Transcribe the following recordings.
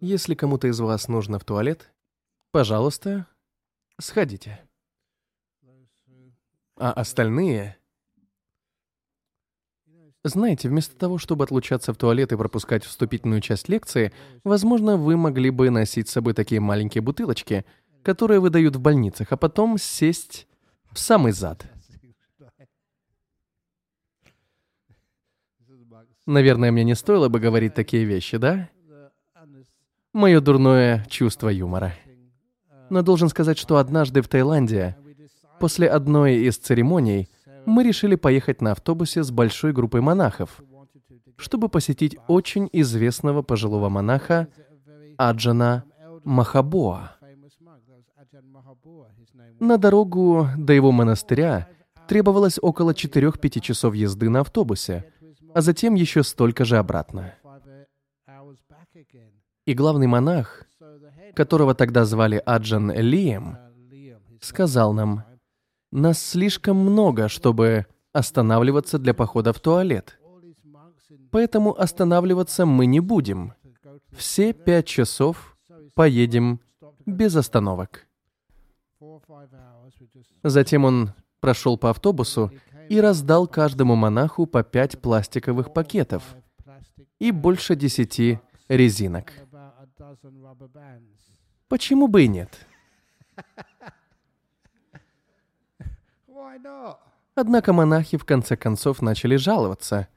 Если кому-то из вас нужно в туалет, пожалуйста, сходите. А остальные... Знаете, вместо того, чтобы отлучаться в туалет и пропускать вступительную часть лекции, возможно, вы могли бы носить с собой такие маленькие бутылочки, которые выдают в больницах, а потом сесть в самый зад. Наверное, мне не стоило бы говорить такие вещи, да? Мое дурное чувство юмора. Но должен сказать, что однажды в Таиланде, после одной из церемоний, мы решили поехать на автобусе с большой группой монахов, чтобы посетить очень известного пожилого монаха Аджана Махабоа. На дорогу до его монастыря требовалось около 4-5 часов езды на автобусе, а затем еще столько же обратно. И главный монах, которого тогда звали Аджан Лием, сказал нам, «Нас слишком много, чтобы останавливаться для похода в туалет. Поэтому останавливаться мы не будем. Все пять часов поедем без остановок». Затем он прошел по автобусу и раздал каждому монаху по пять пластиковых пакетов и больше десяти резинок. Почему бы и нет? Однако монахи в конце концов начали жаловаться.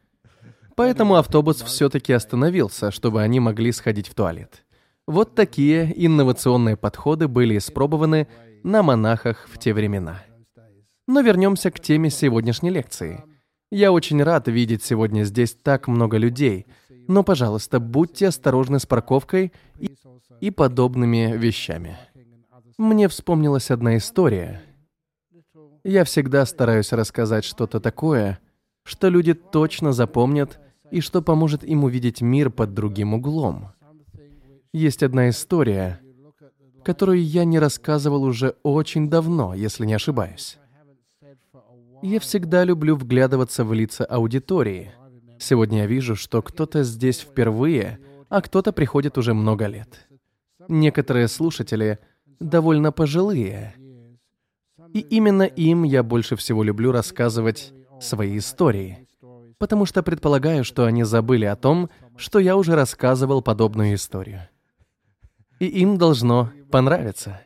Поэтому автобус все-таки остановился, чтобы они могли сходить в туалет. Вот такие инновационные подходы были испробованы на монахах в те времена. Но вернемся к теме сегодняшней лекции. Я очень рад видеть сегодня здесь так много людей, но, пожалуйста, будьте осторожны с парковкой и, и подобными вещами. Мне вспомнилась одна история. Я всегда стараюсь рассказать что-то такое, что люди точно запомнят и что поможет им увидеть мир под другим углом. Есть одна история, которую я не рассказывал уже очень давно, если не ошибаюсь. Я всегда люблю вглядываться в лица аудитории. Сегодня я вижу, что кто-то здесь впервые, а кто-то приходит уже много лет. Некоторые слушатели довольно пожилые. И именно им я больше всего люблю рассказывать свои истории, потому что предполагаю, что они забыли о том, что я уже рассказывал подобную историю и им должно понравиться.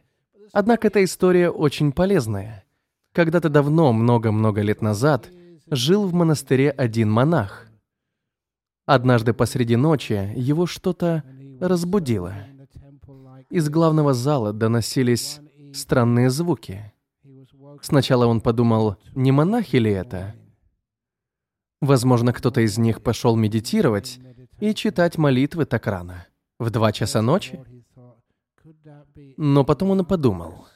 Однако эта история очень полезная. Когда-то давно, много-много лет назад, жил в монастыре один монах. Однажды посреди ночи его что-то разбудило. Из главного зала доносились странные звуки. Сначала он подумал, не монахи ли это? Возможно, кто-то из них пошел медитировать и читать молитвы так рано, в два часа ночи? Но потом он и подумал.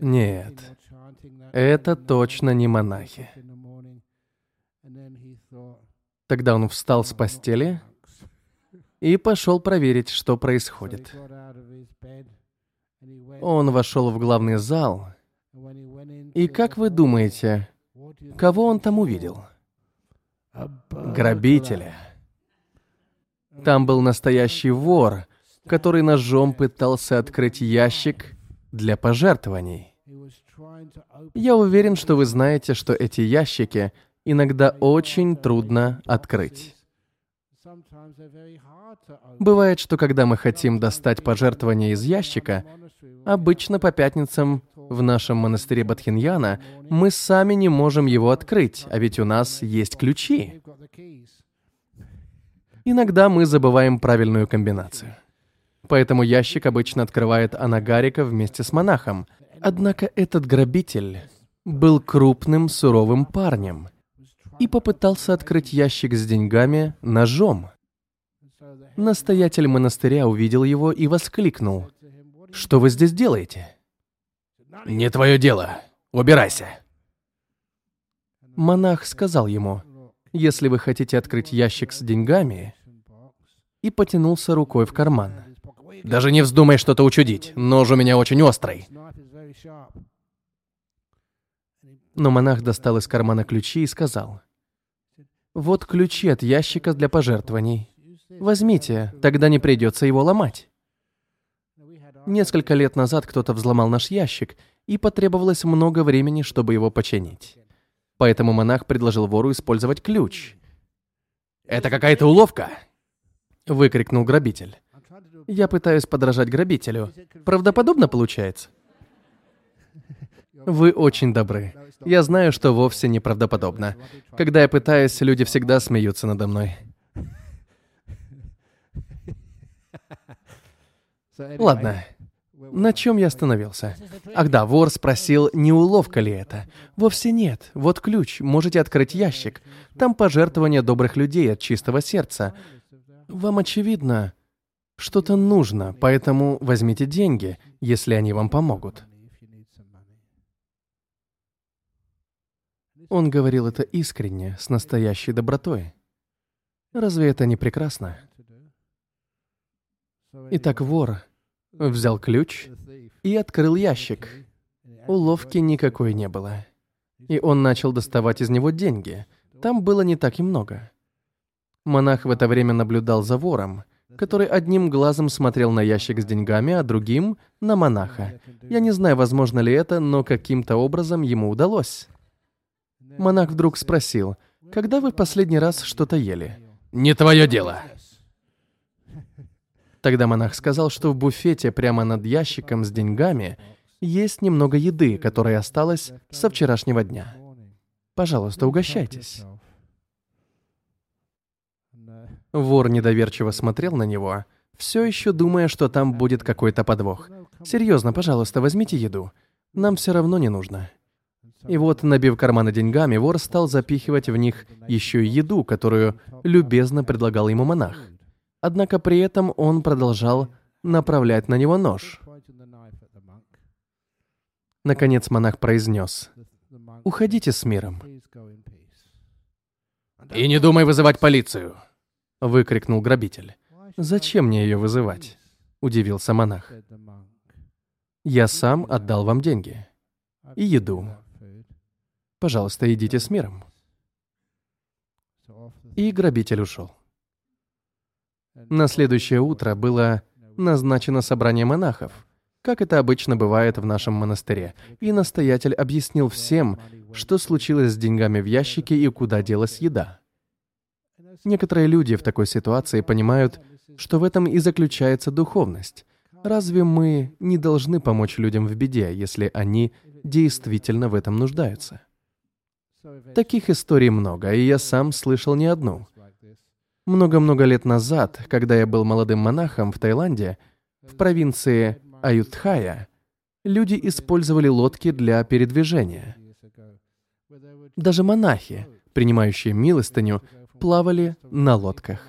Нет, это точно не монахи. Тогда он встал с постели и пошел проверить, что происходит. Он вошел в главный зал, и как вы думаете, кого он там увидел? Грабителя. Там был настоящий вор, который ножом пытался открыть ящик для пожертвований. Я уверен, что вы знаете, что эти ящики иногда очень трудно открыть. Бывает, что когда мы хотим достать пожертвование из ящика, обычно по пятницам в нашем монастыре Бадхиньяна мы сами не можем его открыть, а ведь у нас есть ключи. Иногда мы забываем правильную комбинацию. Поэтому ящик обычно открывает Анагарика вместе с монахом. Однако этот грабитель был крупным, суровым парнем и попытался открыть ящик с деньгами ножом. Настоятель монастыря увидел его и воскликнул. «Что вы здесь делаете?» «Не твое дело. Убирайся!» Монах сказал ему, «Если вы хотите открыть ящик с деньгами...» и потянулся рукой в карман. Даже не вздумай что-то учудить. Нож у меня очень острый. Но монах достал из кармана ключи и сказал, «Вот ключи от ящика для пожертвований. Возьмите, тогда не придется его ломать. Несколько лет назад кто-то взломал наш ящик, и потребовалось много времени, чтобы его починить. Поэтому монах предложил вору использовать ключ. «Это какая-то уловка!» — выкрикнул грабитель. «Я пытаюсь подражать грабителю. Правдоподобно получается?» Вы очень добры. Я знаю, что вовсе не правдоподобно. Когда я пытаюсь, люди всегда смеются надо мной. Ладно. На чем я остановился? Ах да, вор спросил, не уловка ли это. Вовсе нет. Вот ключ, можете открыть ящик. Там пожертвования добрых людей от чистого сердца. Вам очевидно, что-то нужно, поэтому возьмите деньги, если они вам помогут. Он говорил это искренне, с настоящей добротой. Разве это не прекрасно? Итак, вор взял ключ и открыл ящик. Уловки никакой не было. И он начал доставать из него деньги. Там было не так и много. Монах в это время наблюдал за вором, который одним глазом смотрел на ящик с деньгами, а другим — на монаха. Я не знаю, возможно ли это, но каким-то образом ему удалось. Монах вдруг спросил, «Когда вы последний раз что-то ели?» «Не твое дело!» Тогда монах сказал, что в буфете прямо над ящиком с деньгами есть немного еды, которая осталась со вчерашнего дня. Пожалуйста, угощайтесь. Вор недоверчиво смотрел на него, все еще думая, что там будет какой-то подвох. «Серьезно, пожалуйста, возьмите еду. Нам все равно не нужно». И вот, набив карманы деньгами, вор стал запихивать в них еще и еду, которую любезно предлагал ему монах. Однако при этом он продолжал направлять на него нож. Наконец монах произнес, «Уходите с миром». «И не думай вызывать полицию!» — выкрикнул грабитель. «Зачем мне ее вызывать?» — удивился монах. «Я сам отдал вам деньги и еду. Пожалуйста, идите с миром. И грабитель ушел. На следующее утро было назначено собрание монахов, как это обычно бывает в нашем монастыре, и настоятель объяснил всем, что случилось с деньгами в ящике и куда делась еда. Некоторые люди в такой ситуации понимают, что в этом и заключается духовность. Разве мы не должны помочь людям в беде, если они действительно в этом нуждаются? Таких историй много, и я сам слышал не одну. Много-много лет назад, когда я был молодым монахом в Таиланде, в провинции Аютхая, люди использовали лодки для передвижения. Даже монахи, принимающие милостыню, плавали на лодках.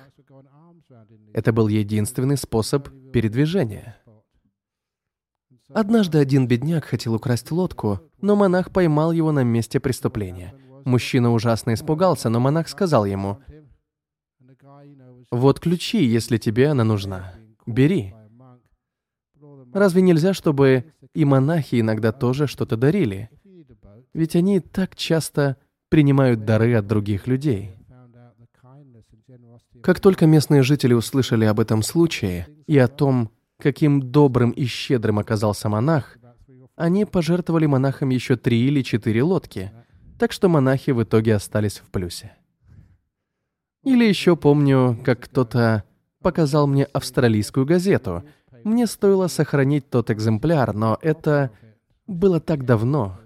Это был единственный способ передвижения. Однажды один бедняк хотел украсть лодку, но монах поймал его на месте преступления – Мужчина ужасно испугался, но монах сказал ему, «Вот ключи, если тебе она нужна. Бери». Разве нельзя, чтобы и монахи иногда тоже что-то дарили? Ведь они так часто принимают дары от других людей. Как только местные жители услышали об этом случае и о том, каким добрым и щедрым оказался монах, они пожертвовали монахам еще три или четыре лодки — так что монахи в итоге остались в плюсе. Или еще помню, как кто-то показал мне австралийскую газету. Мне стоило сохранить тот экземпляр, но это было так давно.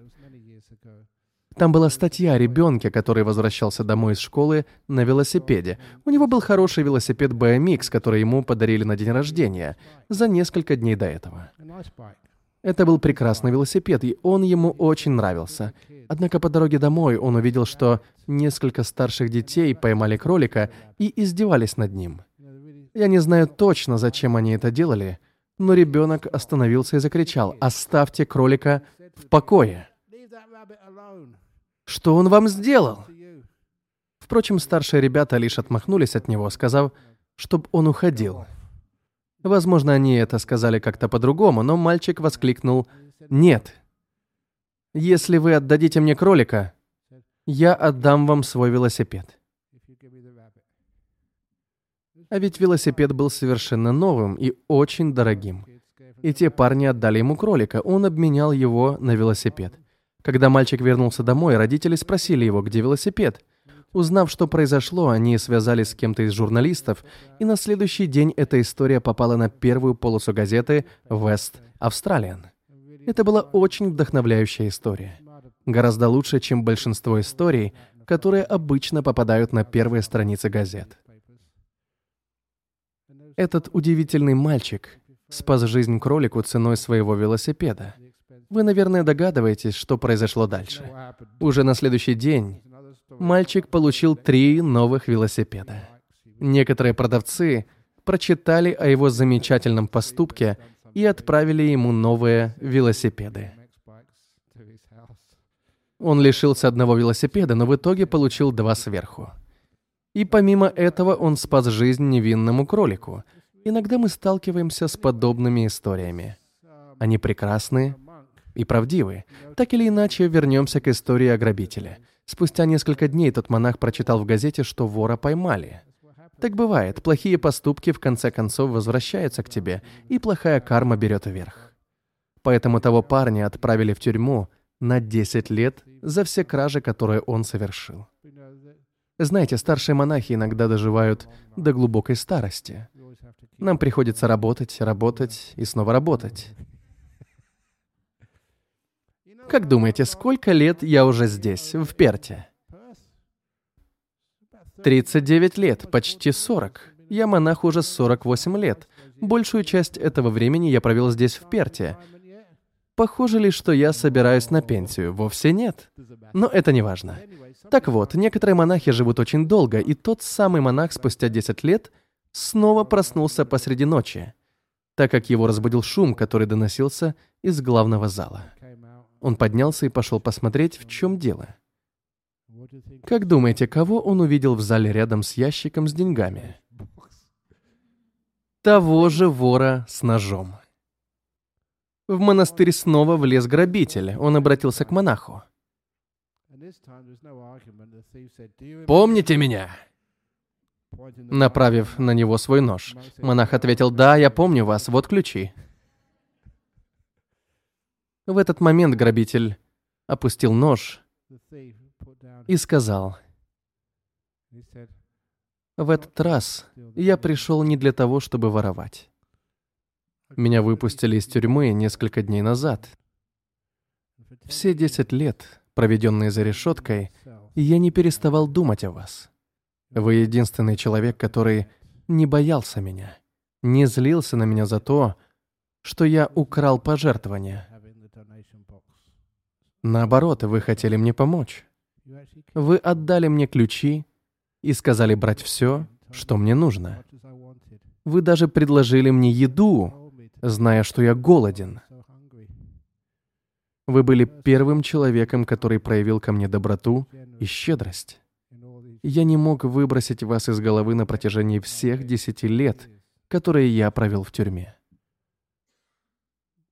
Там была статья о ребенке, который возвращался домой из школы на велосипеде. У него был хороший велосипед BMX, который ему подарили на день рождения, за несколько дней до этого. Это был прекрасный велосипед, и он ему очень нравился. Однако по дороге домой он увидел, что несколько старших детей поймали кролика и издевались над ним. Я не знаю точно, зачем они это делали, но ребенок остановился и закричал «Оставьте кролика в покое!» «Что он вам сделал?» Впрочем, старшие ребята лишь отмахнулись от него, сказав, чтобы он уходил. Возможно, они это сказали как-то по-другому, но мальчик воскликнул «Нет! Если вы отдадите мне кролика, я отдам вам свой велосипед». А ведь велосипед был совершенно новым и очень дорогим. И те парни отдали ему кролика, он обменял его на велосипед. Когда мальчик вернулся домой, родители спросили его, где велосипед. Узнав, что произошло, они связались с кем-то из журналистов, и на следующий день эта история попала на первую полосу газеты West Australian. Это была очень вдохновляющая история. Гораздо лучше, чем большинство историй, которые обычно попадают на первые страницы газет. Этот удивительный мальчик спас жизнь кролику ценой своего велосипеда. Вы, наверное, догадываетесь, что произошло дальше. Уже на следующий день мальчик получил три новых велосипеда. Некоторые продавцы прочитали о его замечательном поступке и отправили ему новые велосипеды. Он лишился одного велосипеда, но в итоге получил два сверху. И помимо этого он спас жизнь невинному кролику. Иногда мы сталкиваемся с подобными историями. Они прекрасны и правдивы. Так или иначе, вернемся к истории о грабителе. Спустя несколько дней тот монах прочитал в газете, что вора поймали. Так бывает, плохие поступки в конце концов возвращаются к тебе, и плохая карма берет вверх. Поэтому того парня отправили в тюрьму на 10 лет за все кражи, которые он совершил. Знаете, старшие монахи иногда доживают до глубокой старости. Нам приходится работать, работать и снова работать. Как думаете, сколько лет я уже здесь, в Перте? 39 лет, почти 40. Я монах уже 48 лет. Большую часть этого времени я провел здесь, в Перте. Похоже ли, что я собираюсь на пенсию? Вовсе нет. Но это не важно. Так вот, некоторые монахи живут очень долго, и тот самый монах спустя 10 лет снова проснулся посреди ночи, так как его разбудил шум, который доносился из главного зала. Он поднялся и пошел посмотреть, в чем дело. Как думаете, кого он увидел в зале рядом с ящиком с деньгами? Того же вора с ножом. В монастырь снова влез грабитель. Он обратился к монаху. «Помните меня?» Направив на него свой нож. Монах ответил, «Да, я помню вас, вот ключи». В этот момент грабитель опустил нож и сказал, «В этот раз я пришел не для того, чтобы воровать. Меня выпустили из тюрьмы несколько дней назад. Все десять лет, проведенные за решеткой, я не переставал думать о вас. Вы единственный человек, который не боялся меня, не злился на меня за то, что я украл пожертвования. Наоборот, вы хотели мне помочь. Вы отдали мне ключи и сказали брать все, что мне нужно. Вы даже предложили мне еду, зная, что я голоден. Вы были первым человеком, который проявил ко мне доброту и щедрость. Я не мог выбросить вас из головы на протяжении всех десяти лет, которые я провел в тюрьме.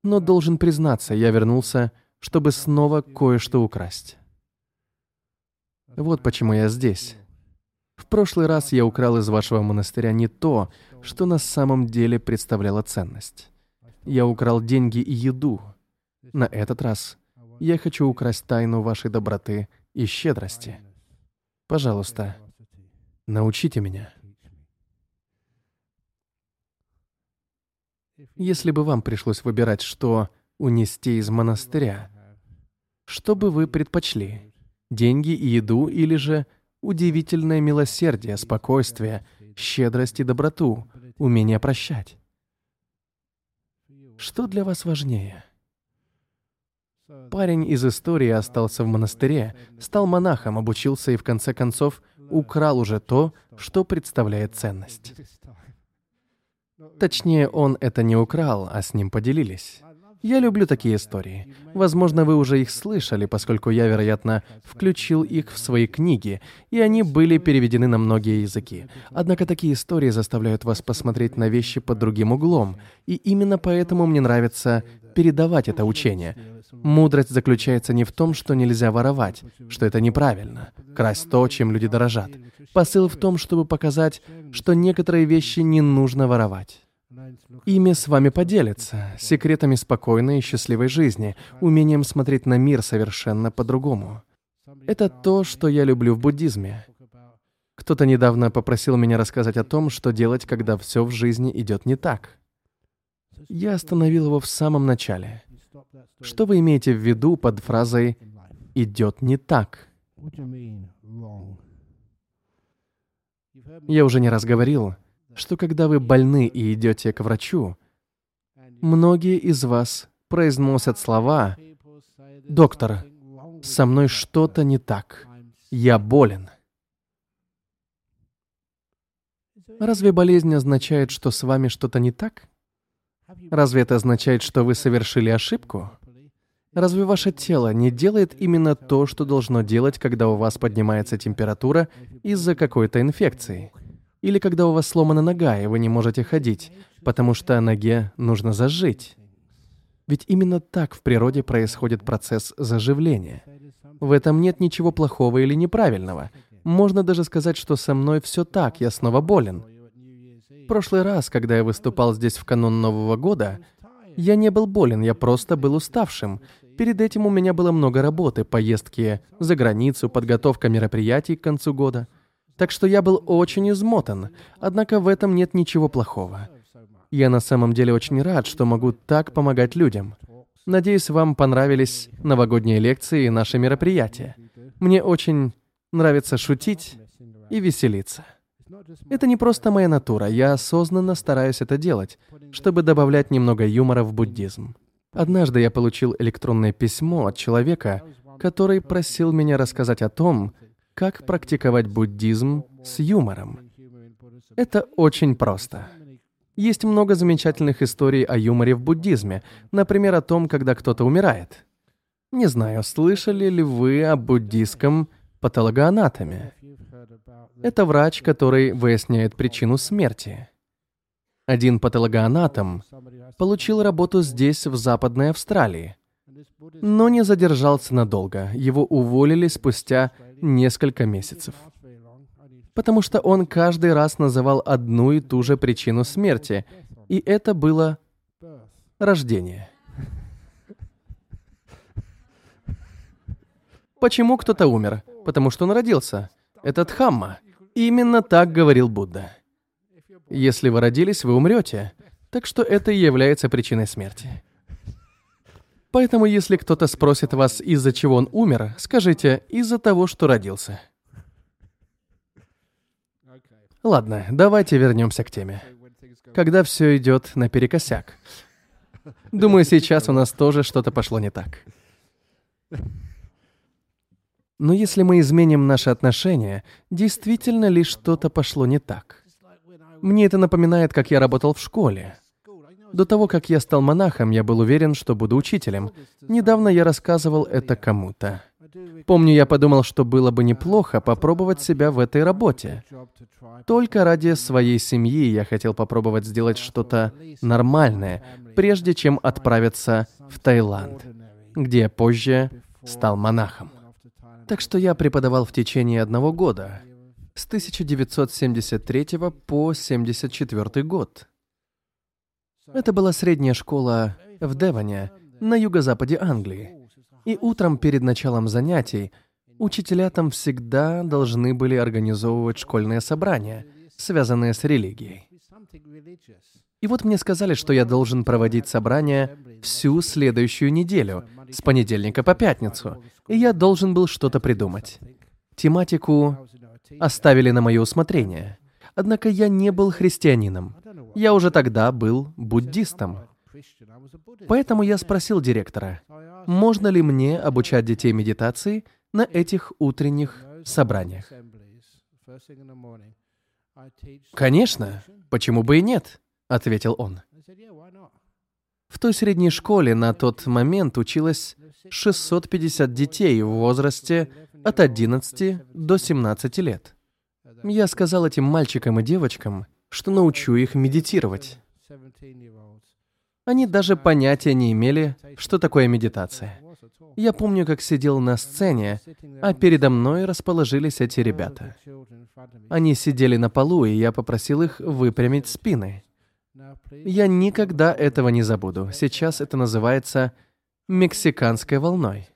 Но должен признаться, я вернулся, чтобы снова кое-что украсть. Вот почему я здесь. В прошлый раз я украл из вашего монастыря не то, что на самом деле представляло ценность. Я украл деньги и еду. На этот раз я хочу украсть тайну вашей доброты и щедрости. Пожалуйста, научите меня. Если бы вам пришлось выбирать, что унести из монастыря, что бы вы предпочли? Деньги и еду или же удивительное милосердие, спокойствие, щедрость и доброту, умение прощать? Что для вас важнее? Парень из истории остался в монастыре, стал монахом, обучился и в конце концов украл уже то, что представляет ценность. Точнее, он это не украл, а с ним поделились. Я люблю такие истории. Возможно, вы уже их слышали, поскольку я, вероятно, включил их в свои книги, и они были переведены на многие языки. Однако такие истории заставляют вас посмотреть на вещи под другим углом, и именно поэтому мне нравится передавать это учение. Мудрость заключается не в том, что нельзя воровать, что это неправильно, красть то, чем люди дорожат. Посыл в том, чтобы показать, что некоторые вещи не нужно воровать. Ими с вами поделятся, секретами спокойной и счастливой жизни, умением смотреть на мир совершенно по-другому. Это то, что я люблю в буддизме. Кто-то недавно попросил меня рассказать о том, что делать, когда все в жизни идет не так. Я остановил его в самом начале. Что вы имеете в виду под фразой «идет не так»? Я уже не раз говорил, что когда вы больны и идете к врачу, многие из вас произносят слова «Доктор, со мной что-то не так. Я болен». Разве болезнь означает, что с вами что-то не так? Разве это означает, что вы совершили ошибку? Разве ваше тело не делает именно то, что должно делать, когда у вас поднимается температура из-за какой-то инфекции? Или когда у вас сломана нога, и вы не можете ходить, потому что ноге нужно зажить. Ведь именно так в природе происходит процесс заживления. В этом нет ничего плохого или неправильного. Можно даже сказать, что со мной все так, я снова болен. В прошлый раз, когда я выступал здесь в канун Нового года, я не был болен, я просто был уставшим. Перед этим у меня было много работы, поездки за границу, подготовка мероприятий к концу года — так что я был очень измотан, однако в этом нет ничего плохого. Я на самом деле очень рад, что могу так помогать людям. Надеюсь, вам понравились новогодние лекции и наши мероприятия. Мне очень нравится шутить и веселиться. Это не просто моя натура, я осознанно стараюсь это делать, чтобы добавлять немного юмора в буддизм. Однажды я получил электронное письмо от человека, который просил меня рассказать о том, как практиковать буддизм с юмором. Это очень просто. Есть много замечательных историй о юморе в буддизме, например, о том, когда кто-то умирает. Не знаю, слышали ли вы о буддийском патологоанатоме. Это врач, который выясняет причину смерти. Один патологоанатом получил работу здесь, в Западной Австралии, но не задержался надолго. Его уволили спустя несколько месяцев. Потому что он каждый раз называл одну и ту же причину смерти, и это было рождение. Почему кто-то умер? Потому что он родился. Это Дхамма. Именно так говорил Будда. Если вы родились, вы умрете. Так что это и является причиной смерти. Поэтому, если кто-то спросит вас, из-за чего он умер, скажите, из-за того, что родился. Ладно, давайте вернемся к теме. Когда все идет наперекосяк. Думаю, сейчас у нас тоже что-то пошло не так. Но если мы изменим наши отношения, действительно ли что-то пошло не так? Мне это напоминает, как я работал в школе. До того, как я стал монахом, я был уверен, что буду учителем. Недавно я рассказывал это кому-то. Помню, я подумал, что было бы неплохо попробовать себя в этой работе. Только ради своей семьи я хотел попробовать сделать что-то нормальное, прежде чем отправиться в Таиланд, где я позже стал монахом. Так что я преподавал в течение одного года, с 1973 по 1974 год. Это была средняя школа в Девоне, на юго-западе Англии. И утром перед началом занятий учителя там всегда должны были организовывать школьные собрания, связанные с религией. И вот мне сказали, что я должен проводить собрания всю следующую неделю, с понедельника по пятницу, и я должен был что-то придумать. Тематику оставили на мое усмотрение. Однако я не был христианином. Я уже тогда был буддистом. Поэтому я спросил директора, можно ли мне обучать детей медитации на этих утренних собраниях. «Конечно, почему бы и нет?» — ответил он. В той средней школе на тот момент училось 650 детей в возрасте от 11 до 17 лет. Я сказал этим мальчикам и девочкам, что научу их медитировать. Они даже понятия не имели, что такое медитация. Я помню, как сидел на сцене, а передо мной расположились эти ребята. Они сидели на полу, и я попросил их выпрямить спины. Я никогда этого не забуду. Сейчас это называется мексиканской волной.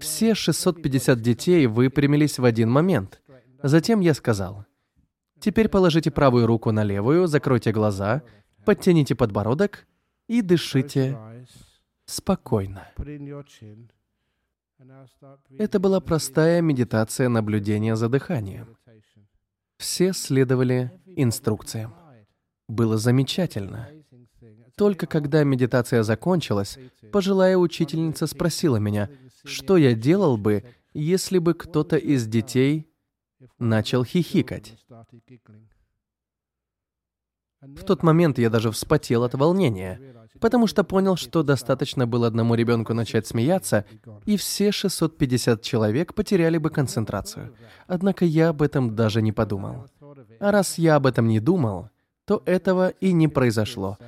Все 650 детей выпрямились в один момент. Затем я сказал, теперь положите правую руку на левую, закройте глаза, подтяните подбородок и дышите спокойно. Это была простая медитация наблюдения за дыханием. Все следовали инструкциям. Было замечательно. Только когда медитация закончилась, пожилая учительница спросила меня, что я делал бы, если бы кто-то из детей начал хихикать. В тот момент я даже вспотел от волнения, потому что понял, что достаточно было одному ребенку начать смеяться, и все 650 человек потеряли бы концентрацию. Однако я об этом даже не подумал. А раз я об этом не думал, то этого и не произошло.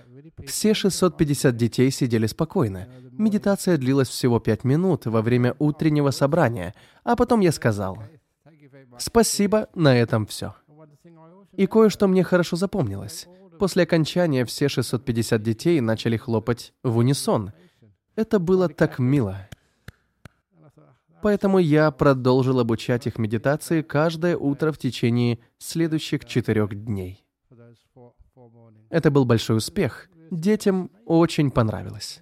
Все 650 детей сидели спокойно. Медитация длилась всего 5 минут во время утреннего собрания, а потом я сказал, «Спасибо, на этом все». И кое-что мне хорошо запомнилось. После окончания все 650 детей начали хлопать в унисон. Это было так мило. Поэтому я продолжил обучать их медитации каждое утро в течение следующих четырех дней. Это был большой успех. Детям очень понравилось.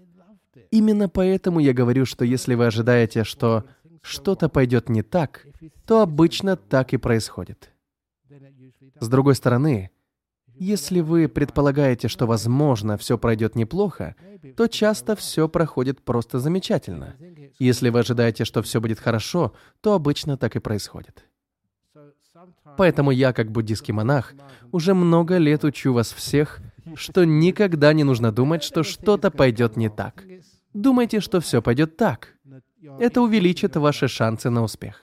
Именно поэтому я говорю, что если вы ожидаете, что что-то пойдет не так, то обычно так и происходит. С другой стороны, если вы предполагаете, что, возможно, все пройдет неплохо, то часто все проходит просто замечательно. Если вы ожидаете, что все будет хорошо, то обычно так и происходит. Поэтому я, как буддийский монах, уже много лет учу вас всех, что никогда не нужно думать, что что-то пойдет не так. Думайте, что все пойдет так. Это увеличит ваши шансы на успех.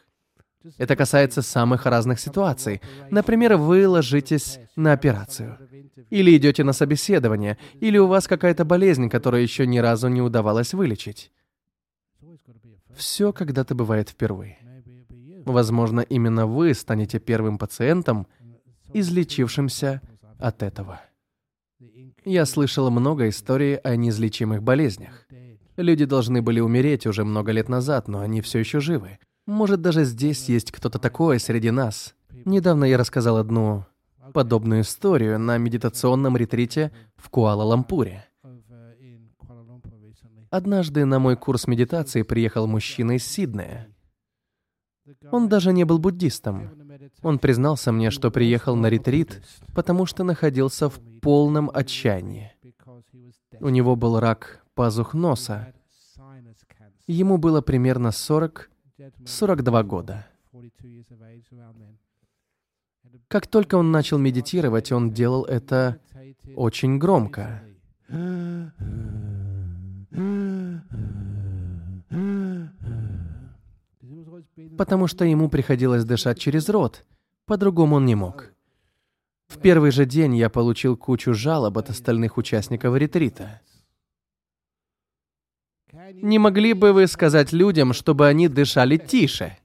Это касается самых разных ситуаций. Например, вы ложитесь на операцию. Или идете на собеседование, или у вас какая-то болезнь, которую еще ни разу не удавалось вылечить. Все когда-то бывает впервые. Возможно, именно вы станете первым пациентом, излечившимся от этого. Я слышал много историй о неизлечимых болезнях. Люди должны были умереть уже много лет назад, но они все еще живы. Может, даже здесь есть кто-то такой среди нас. Недавно я рассказал одну подобную историю на медитационном ретрите в Куала-Лампуре. Однажды на мой курс медитации приехал мужчина из Сиднея. Он даже не был буддистом. Он признался мне, что приехал на ретрит, потому что находился в полном отчаянии. У него был рак пазух носа. Ему было примерно 40-42 года. Как только он начал медитировать, он делал это очень громко. Потому что ему приходилось дышать через рот, по-другому он не мог. В первый же день я получил кучу жалоб от остальных участников ретрита. Не могли бы вы сказать людям, чтобы они дышали тише?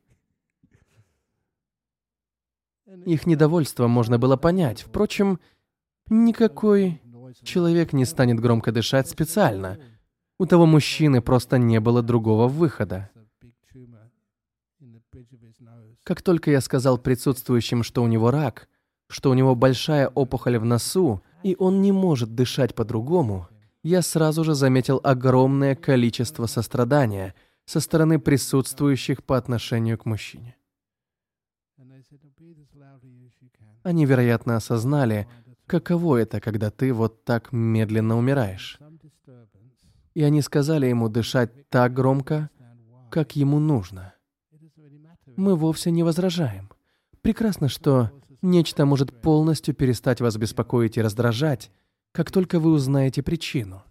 Их недовольство можно было понять. Впрочем, никакой человек не станет громко дышать специально. У того мужчины просто не было другого выхода. Как только я сказал присутствующим, что у него рак, что у него большая опухоль в носу, и он не может дышать по-другому, я сразу же заметил огромное количество сострадания со стороны присутствующих по отношению к мужчине. Они, вероятно, осознали, каково это, когда ты вот так медленно умираешь. И они сказали ему дышать так громко, как ему нужно. Мы вовсе не возражаем. Прекрасно, что нечто может полностью перестать вас беспокоить и раздражать, как только вы узнаете причину.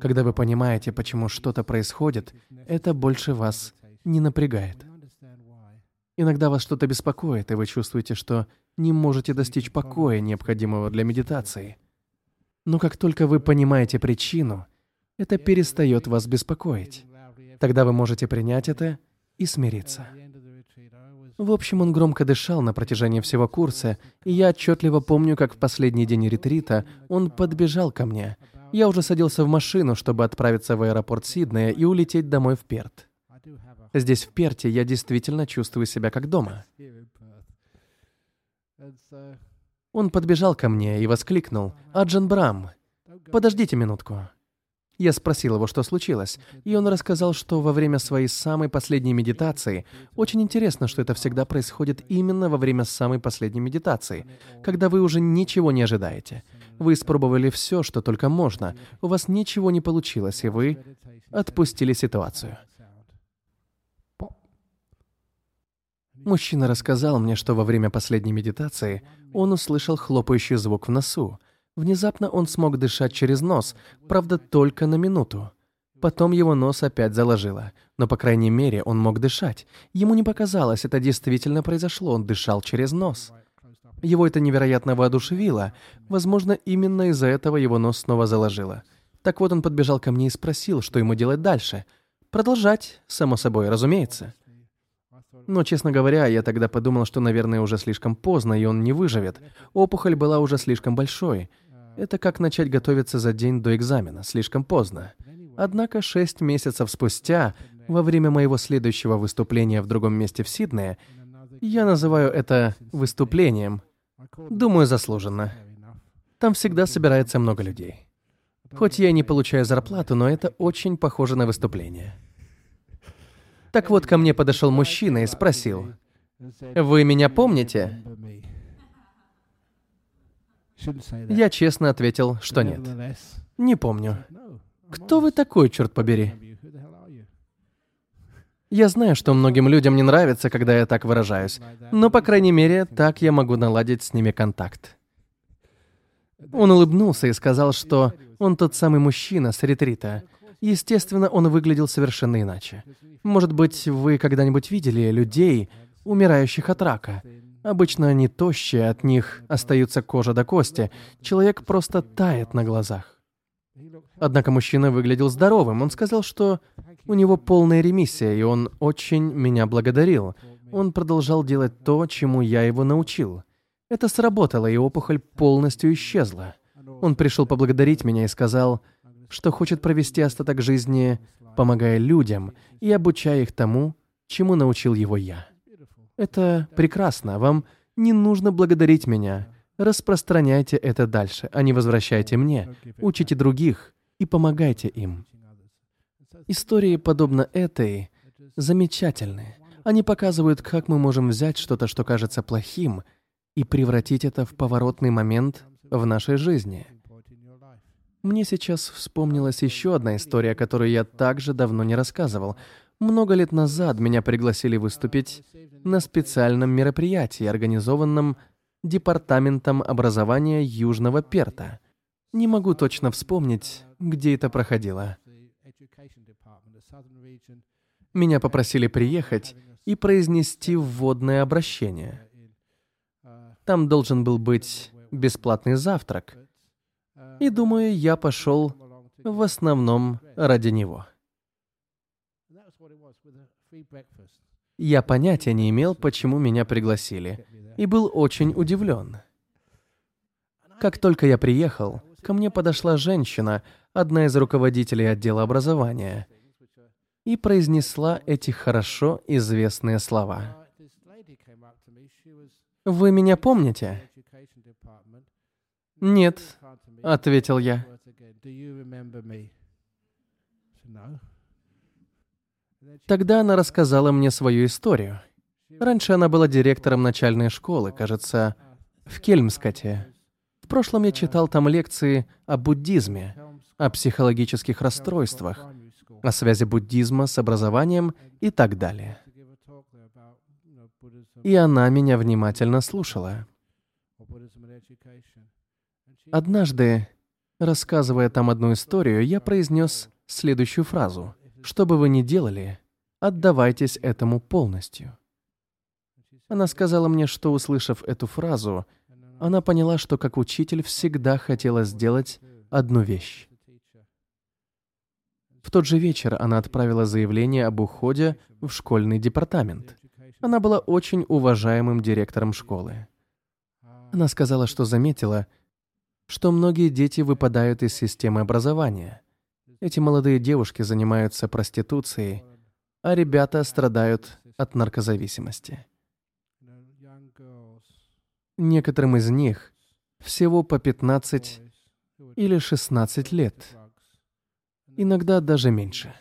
Когда вы понимаете, почему что-то происходит, это больше вас не напрягает. Иногда вас что-то беспокоит, и вы чувствуете, что не можете достичь покоя, необходимого для медитации. Но как только вы понимаете причину, это перестает вас беспокоить. Тогда вы можете принять это и смириться. В общем, он громко дышал на протяжении всего курса, и я отчетливо помню, как в последний день ретрита он подбежал ко мне. Я уже садился в машину, чтобы отправиться в аэропорт Сиднея и улететь домой в Перт. Здесь, в Перте, я действительно чувствую себя как дома. Он подбежал ко мне и воскликнул «Аджан Брам, подождите минутку». Я спросил его, что случилось, и он рассказал, что во время своей самой последней медитации, очень интересно, что это всегда происходит именно во время самой последней медитации, когда вы уже ничего не ожидаете. Вы испробовали все, что только можно, у вас ничего не получилось, и вы отпустили ситуацию. Мужчина рассказал мне, что во время последней медитации он услышал хлопающий звук в носу, Внезапно он смог дышать через нос, правда, только на минуту. Потом его нос опять заложило, но, по крайней мере, он мог дышать. Ему не показалось, это действительно произошло, он дышал через нос. Его это невероятно воодушевило. Возможно, именно из-за этого его нос снова заложило. Так вот, он подбежал ко мне и спросил, что ему делать дальше. Продолжать, само собой, разумеется. Но, честно говоря, я тогда подумал, что, наверное, уже слишком поздно, и он не выживет. Опухоль была уже слишком большой. Это как начать готовиться за день до экзамена, слишком поздно. Однако шесть месяцев спустя, во время моего следующего выступления в другом месте в Сиднее, я называю это выступлением. Думаю, заслуженно. Там всегда собирается много людей. Хоть я и не получаю зарплату, но это очень похоже на выступление. Так вот, ко мне подошел мужчина и спросил, «Вы меня помните?» Я честно ответил, что нет. Не помню. Кто вы такой, черт побери? Я знаю, что многим людям не нравится, когда я так выражаюсь, но, по крайней мере, так я могу наладить с ними контакт. Он улыбнулся и сказал, что он тот самый мужчина с ретрита. Естественно, он выглядел совершенно иначе. Может быть, вы когда-нибудь видели людей, умирающих от рака? Обычно они тощие, от них остаются кожа до кости. Человек просто тает на глазах. Однако мужчина выглядел здоровым. Он сказал, что у него полная ремиссия, и он очень меня благодарил. Он продолжал делать то, чему я его научил. Это сработало, и опухоль полностью исчезла. Он пришел поблагодарить меня и сказал, что хочет провести остаток жизни, помогая людям и обучая их тому, чему научил его я. Это прекрасно. Вам не нужно благодарить меня. Распространяйте это дальше, а не возвращайте мне. Учите других и помогайте им. Истории, подобно этой, замечательны. Они показывают, как мы можем взять что-то, что кажется плохим, и превратить это в поворотный момент в нашей жизни. Мне сейчас вспомнилась еще одна история, которую я также давно не рассказывал. Много лет назад меня пригласили выступить на специальном мероприятии, организованном Департаментом образования Южного Перта. Не могу точно вспомнить, где это проходило. Меня попросили приехать и произнести вводное обращение. Там должен был быть бесплатный завтрак. И думаю, я пошел в основном ради него. Я понятия не имел, почему меня пригласили, и был очень удивлен. Как только я приехал, ко мне подошла женщина, одна из руководителей отдела образования, и произнесла эти хорошо известные слова. «Вы меня помните?» «Нет», — ответил я. Тогда она рассказала мне свою историю. Раньше она была директором начальной школы, кажется, в Кельмскате. В прошлом я читал там лекции о буддизме, о психологических расстройствах, о связи буддизма с образованием и так далее. И она меня внимательно слушала. Однажды, рассказывая там одну историю, я произнес следующую фразу. Что бы вы ни делали, отдавайтесь этому полностью. Она сказала мне, что, услышав эту фразу, она поняла, что как учитель всегда хотела сделать одну вещь. В тот же вечер она отправила заявление об уходе в школьный департамент. Она была очень уважаемым директором школы. Она сказала, что заметила, что многие дети выпадают из системы образования. Эти молодые девушки занимаются проституцией, а ребята страдают от наркозависимости. Некоторым из них всего по 15 или 16 лет, иногда даже меньше.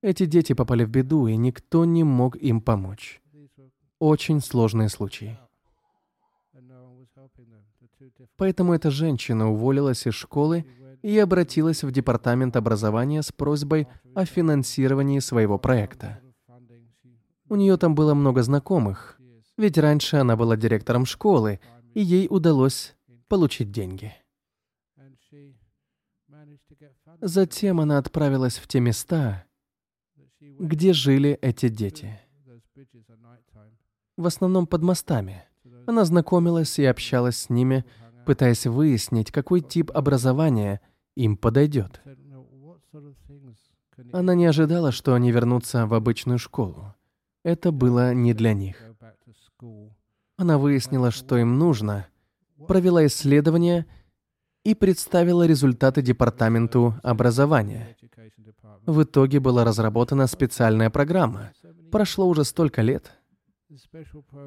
Эти дети попали в беду, и никто не мог им помочь. Очень сложные случаи. Поэтому эта женщина уволилась из школы и обратилась в департамент образования с просьбой о финансировании своего проекта. У нее там было много знакомых, ведь раньше она была директором школы, и ей удалось получить деньги. Затем она отправилась в те места, где жили эти дети. В основном под мостами. Она знакомилась и общалась с ними, пытаясь выяснить, какой тип образования им подойдет. Она не ожидала, что они вернутся в обычную школу. Это было не для них. Она выяснила, что им нужно, провела исследование и представила результаты Департаменту образования. В итоге была разработана специальная программа. Прошло уже столько лет.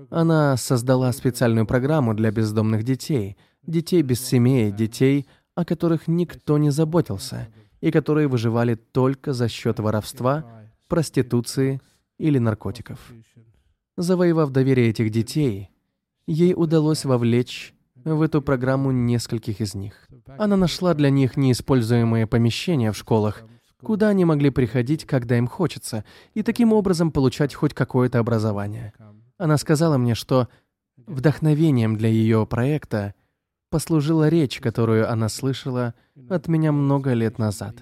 Она создала специальную программу для бездомных детей, детей без семей, детей, о которых никто не заботился, и которые выживали только за счет воровства, проституции или наркотиков. Завоевав доверие этих детей, ей удалось вовлечь в эту программу нескольких из них. Она нашла для них неиспользуемые помещения в школах, куда они могли приходить, когда им хочется, и таким образом получать хоть какое-то образование. Она сказала мне, что вдохновением для ее проекта послужила речь, которую она слышала от меня много лет назад.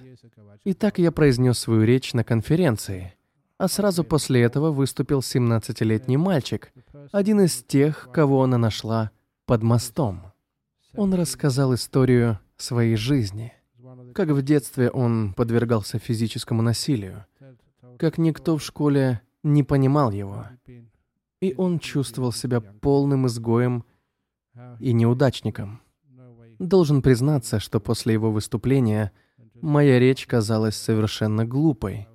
И так я произнес свою речь на конференции. А сразу после этого выступил 17-летний мальчик, один из тех, кого она нашла под мостом. Он рассказал историю своей жизни, как в детстве он подвергался физическому насилию, как никто в школе не понимал его, и он чувствовал себя полным изгоем и неудачником. Должен признаться, что после его выступления моя речь казалась совершенно глупой,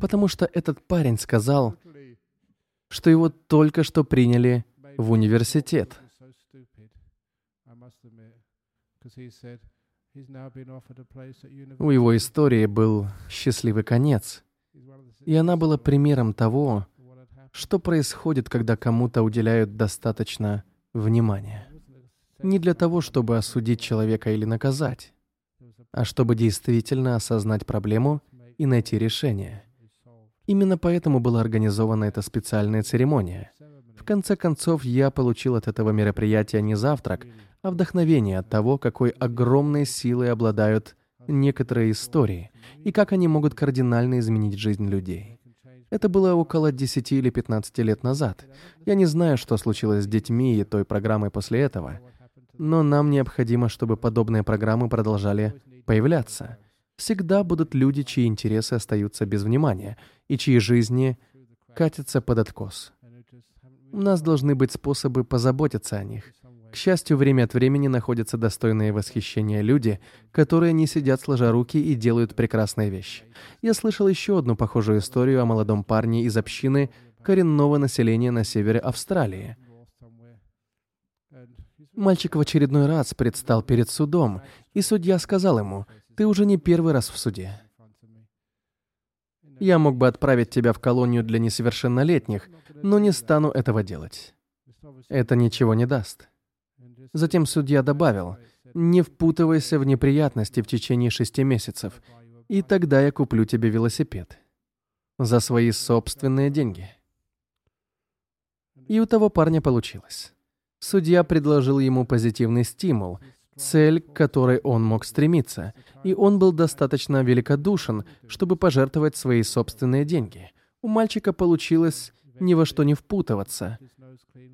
потому что этот парень сказал, что его только что приняли в университет. У его истории был счастливый конец, и она была примером того, что происходит, когда кому-то уделяют достаточно внимания. Не для того, чтобы осудить человека или наказать, а чтобы действительно осознать проблему и найти решение. Именно поэтому была организована эта специальная церемония. В конце концов, я получил от этого мероприятия не завтрак, а вдохновение от того, какой огромной силой обладают некоторые истории и как они могут кардинально изменить жизнь людей. Это было около 10 или 15 лет назад. Я не знаю, что случилось с детьми и той программой после этого, но нам необходимо, чтобы подобные программы продолжали появляться. Всегда будут люди, чьи интересы остаются без внимания и чьи жизни катятся под откос. У нас должны быть способы позаботиться о них. К счастью, время от времени находятся достойные восхищения люди, которые не сидят сложа руки и делают прекрасные вещи. Я слышал еще одну похожую историю о молодом парне из общины коренного населения на севере Австралии. Мальчик в очередной раз предстал перед судом, и судья сказал ему, «Ты уже не первый раз в суде. Я мог бы отправить тебя в колонию для несовершеннолетних, но не стану этого делать. Это ничего не даст. Затем судья добавил, «Не впутывайся в неприятности в течение шести месяцев, и тогда я куплю тебе велосипед. За свои собственные деньги». И у того парня получилось. Судья предложил ему позитивный стимул, цель, к которой он мог стремиться, и он был достаточно великодушен, чтобы пожертвовать свои собственные деньги. У мальчика получилось ни во что не впутываться,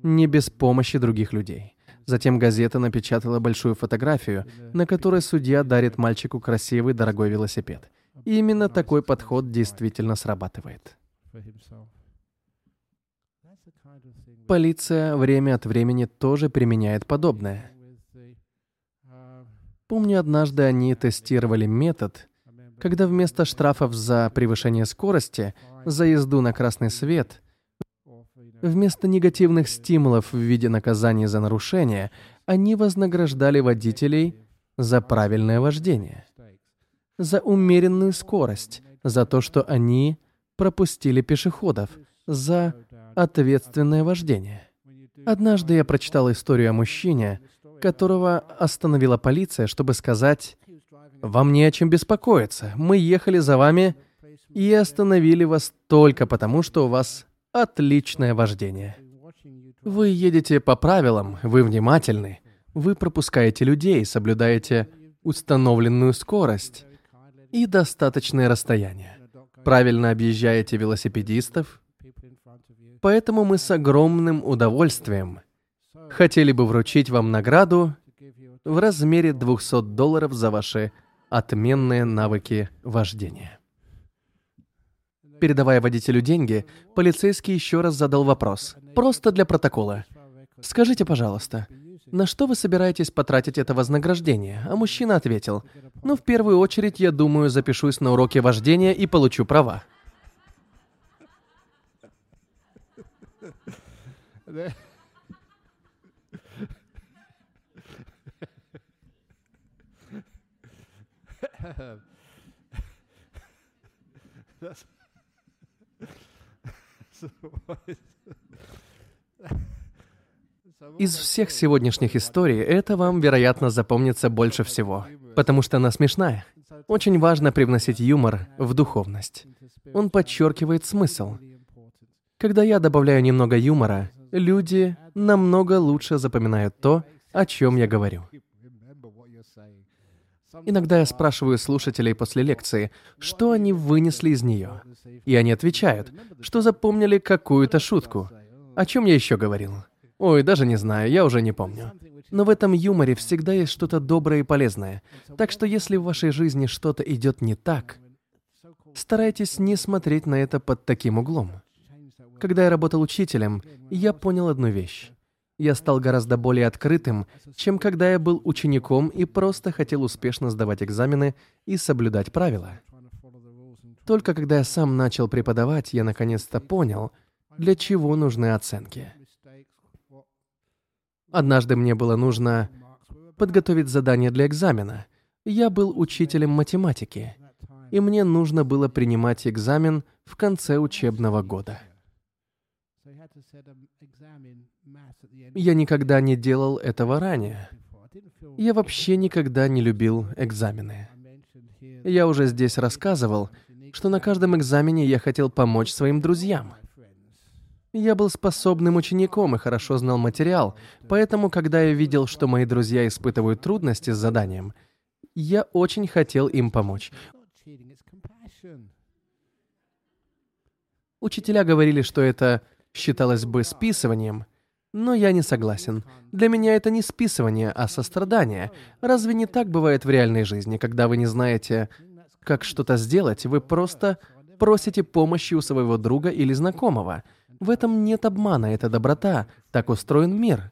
не без помощи других людей. Затем газета напечатала большую фотографию, на которой судья дарит мальчику красивый дорогой велосипед. И именно такой подход действительно срабатывает. Полиция время от времени тоже применяет подобное. Помню, однажды они тестировали метод, когда вместо штрафов за превышение скорости, за езду на красный свет, вместо негативных стимулов в виде наказания за нарушение, они вознаграждали водителей за правильное вождение, за умеренную скорость, за то, что они пропустили пешеходов, за ответственное вождение. Однажды я прочитал историю о мужчине, которого остановила полиция, чтобы сказать, «Вам не о чем беспокоиться. Мы ехали за вами и остановили вас только потому, что у вас отличное вождение. Вы едете по правилам, вы внимательны, вы пропускаете людей, соблюдаете установленную скорость и достаточное расстояние. Правильно объезжаете велосипедистов, Поэтому мы с огромным удовольствием хотели бы вручить вам награду в размере 200 долларов за ваши отменные навыки вождения. Передавая водителю деньги, полицейский еще раз задал вопрос, просто для протокола. «Скажите, пожалуйста, на что вы собираетесь потратить это вознаграждение?» А мужчина ответил, «Ну, в первую очередь, я думаю, запишусь на уроки вождения и получу права». Из всех сегодняшних историй это вам, вероятно, запомнится больше всего, потому что она смешная. Очень важно привносить юмор в духовность. Он подчеркивает смысл. Когда я добавляю немного юмора, люди намного лучше запоминают то, о чем я говорю. Иногда я спрашиваю слушателей после лекции, что они вынесли из нее. И они отвечают, что запомнили какую-то шутку. О чем я еще говорил? Ой, даже не знаю, я уже не помню. Но в этом юморе всегда есть что-то доброе и полезное. Так что если в вашей жизни что-то идет не так, старайтесь не смотреть на это под таким углом. Когда я работал учителем, я понял одну вещь. Я стал гораздо более открытым, чем когда я был учеником и просто хотел успешно сдавать экзамены и соблюдать правила. Только когда я сам начал преподавать, я наконец-то понял, для чего нужны оценки. Однажды мне было нужно подготовить задание для экзамена. Я был учителем математики, и мне нужно было принимать экзамен в конце учебного года. Я никогда не делал этого ранее. Я вообще никогда не любил экзамены. Я уже здесь рассказывал, что на каждом экзамене я хотел помочь своим друзьям. Я был способным учеником и хорошо знал материал, поэтому, когда я видел, что мои друзья испытывают трудности с заданием, я очень хотел им помочь. Учителя говорили, что это считалось бы списыванием, но я не согласен. Для меня это не списывание, а сострадание. Разве не так бывает в реальной жизни, когда вы не знаете, как что-то сделать, вы просто просите помощи у своего друга или знакомого? В этом нет обмана, это доброта. Так устроен мир.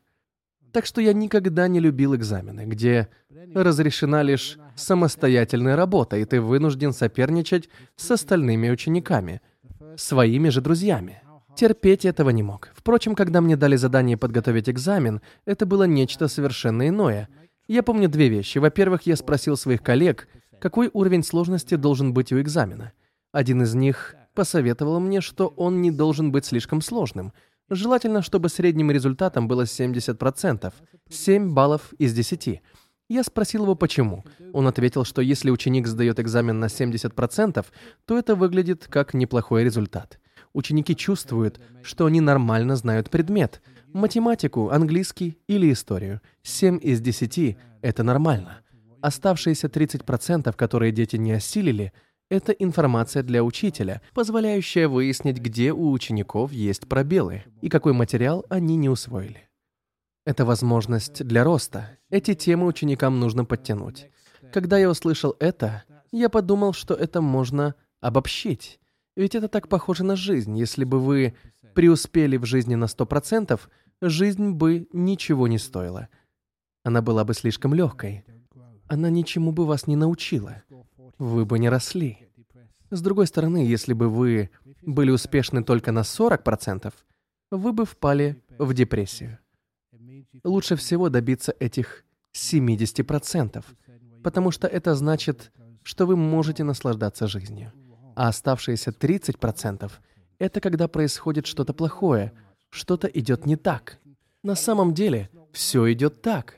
Так что я никогда не любил экзамены, где разрешена лишь самостоятельная работа, и ты вынужден соперничать с остальными учениками, своими же друзьями. Терпеть этого не мог. Впрочем, когда мне дали задание подготовить экзамен, это было нечто совершенно иное. Я помню две вещи. Во-первых, я спросил своих коллег, какой уровень сложности должен быть у экзамена. Один из них посоветовал мне, что он не должен быть слишком сложным. Желательно, чтобы средним результатом было 70%, 7 баллов из 10. Я спросил его, почему. Он ответил, что если ученик сдает экзамен на 70%, то это выглядит как неплохой результат ученики чувствуют, что они нормально знают предмет. Математику, английский или историю. 7 из 10 — это нормально. Оставшиеся 30%, которые дети не осилили, это информация для учителя, позволяющая выяснить, где у учеников есть пробелы и какой материал они не усвоили. Это возможность для роста. Эти темы ученикам нужно подтянуть. Когда я услышал это, я подумал, что это можно обобщить. Ведь это так похоже на жизнь. Если бы вы преуспели в жизни на 100%, жизнь бы ничего не стоила. Она была бы слишком легкой. Она ничему бы вас не научила. Вы бы не росли. С другой стороны, если бы вы были успешны только на 40%, вы бы впали в депрессию. Лучше всего добиться этих 70%, потому что это значит, что вы можете наслаждаться жизнью. А оставшиеся 30% — это когда происходит что-то плохое, что-то идет не так. На самом деле, все идет так.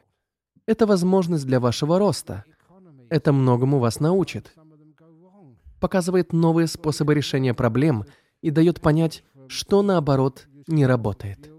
Это возможность для вашего роста. Это многому вас научит. Показывает новые способы решения проблем и дает понять, что наоборот не работает.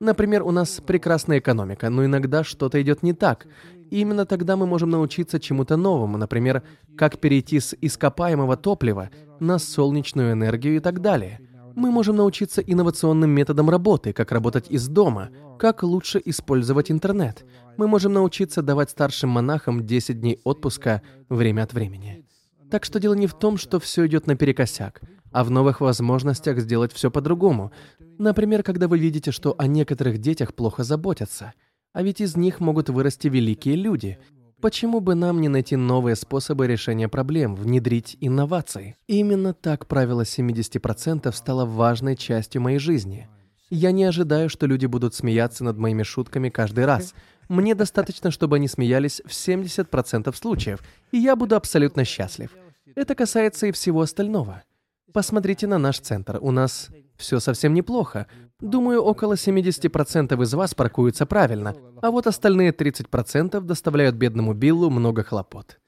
Например, у нас прекрасная экономика, но иногда что-то идет не так. И именно тогда мы можем научиться чему-то новому, например, как перейти с ископаемого топлива на солнечную энергию и так далее. Мы можем научиться инновационным методам работы, как работать из дома, как лучше использовать интернет. Мы можем научиться давать старшим монахам 10 дней отпуска время от времени. Так что дело не в том, что все идет наперекосяк, а в новых возможностях сделать все по-другому. Например, когда вы видите, что о некоторых детях плохо заботятся, а ведь из них могут вырасти великие люди, Почему бы нам не найти новые способы решения проблем, внедрить инновации? Именно так правило 70% стало важной частью моей жизни. Я не ожидаю, что люди будут смеяться над моими шутками каждый раз. Мне достаточно, чтобы они смеялись в 70% случаев, и я буду абсолютно счастлив. Это касается и всего остального. Посмотрите на наш центр. У нас все совсем неплохо. Думаю, около 70% из вас паркуются правильно, а вот остальные 30% доставляют бедному Биллу много хлопот.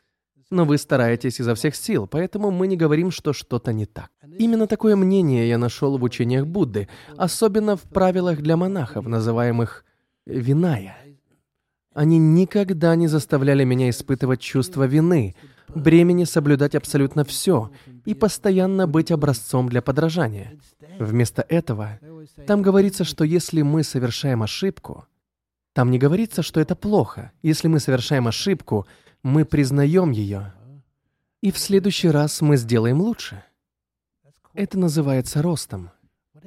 Но вы стараетесь изо всех сил, поэтому мы не говорим, что что-то не так. Именно такое мнение я нашел в учениях Будды, особенно в правилах для монахов, называемых «виная». Они никогда не заставляли меня испытывать чувство вины, бремени соблюдать абсолютно все и постоянно быть образцом для подражания. Вместо этого, там говорится, что если мы совершаем ошибку, там не говорится, что это плохо. Если мы совершаем ошибку, мы признаем ее, и в следующий раз мы сделаем лучше. Это называется ростом.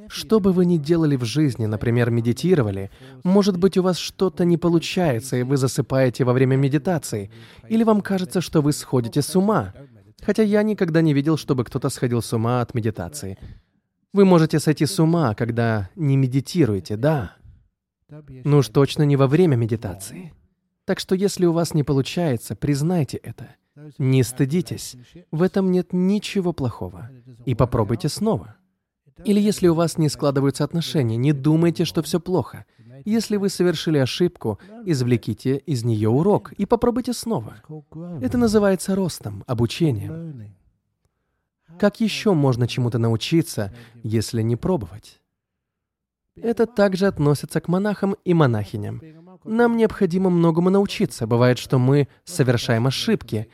Что бы вы ни делали в жизни, например, медитировали, может быть, у вас что-то не получается, и вы засыпаете во время медитации, или вам кажется, что вы сходите с ума. Хотя я никогда не видел, чтобы кто-то сходил с ума от медитации. Вы можете сойти с ума, когда не медитируете, да. Ну уж точно не во время медитации. Так что если у вас не получается, признайте это. Не стыдитесь. В этом нет ничего плохого. И попробуйте снова. Или если у вас не складываются отношения, не думайте, что все плохо. Если вы совершили ошибку, извлеките из нее урок и попробуйте снова. Это называется ростом, обучением. Как еще можно чему-то научиться, если не пробовать? Это также относится к монахам и монахиням. Нам необходимо многому научиться. Бывает, что мы совершаем ошибки.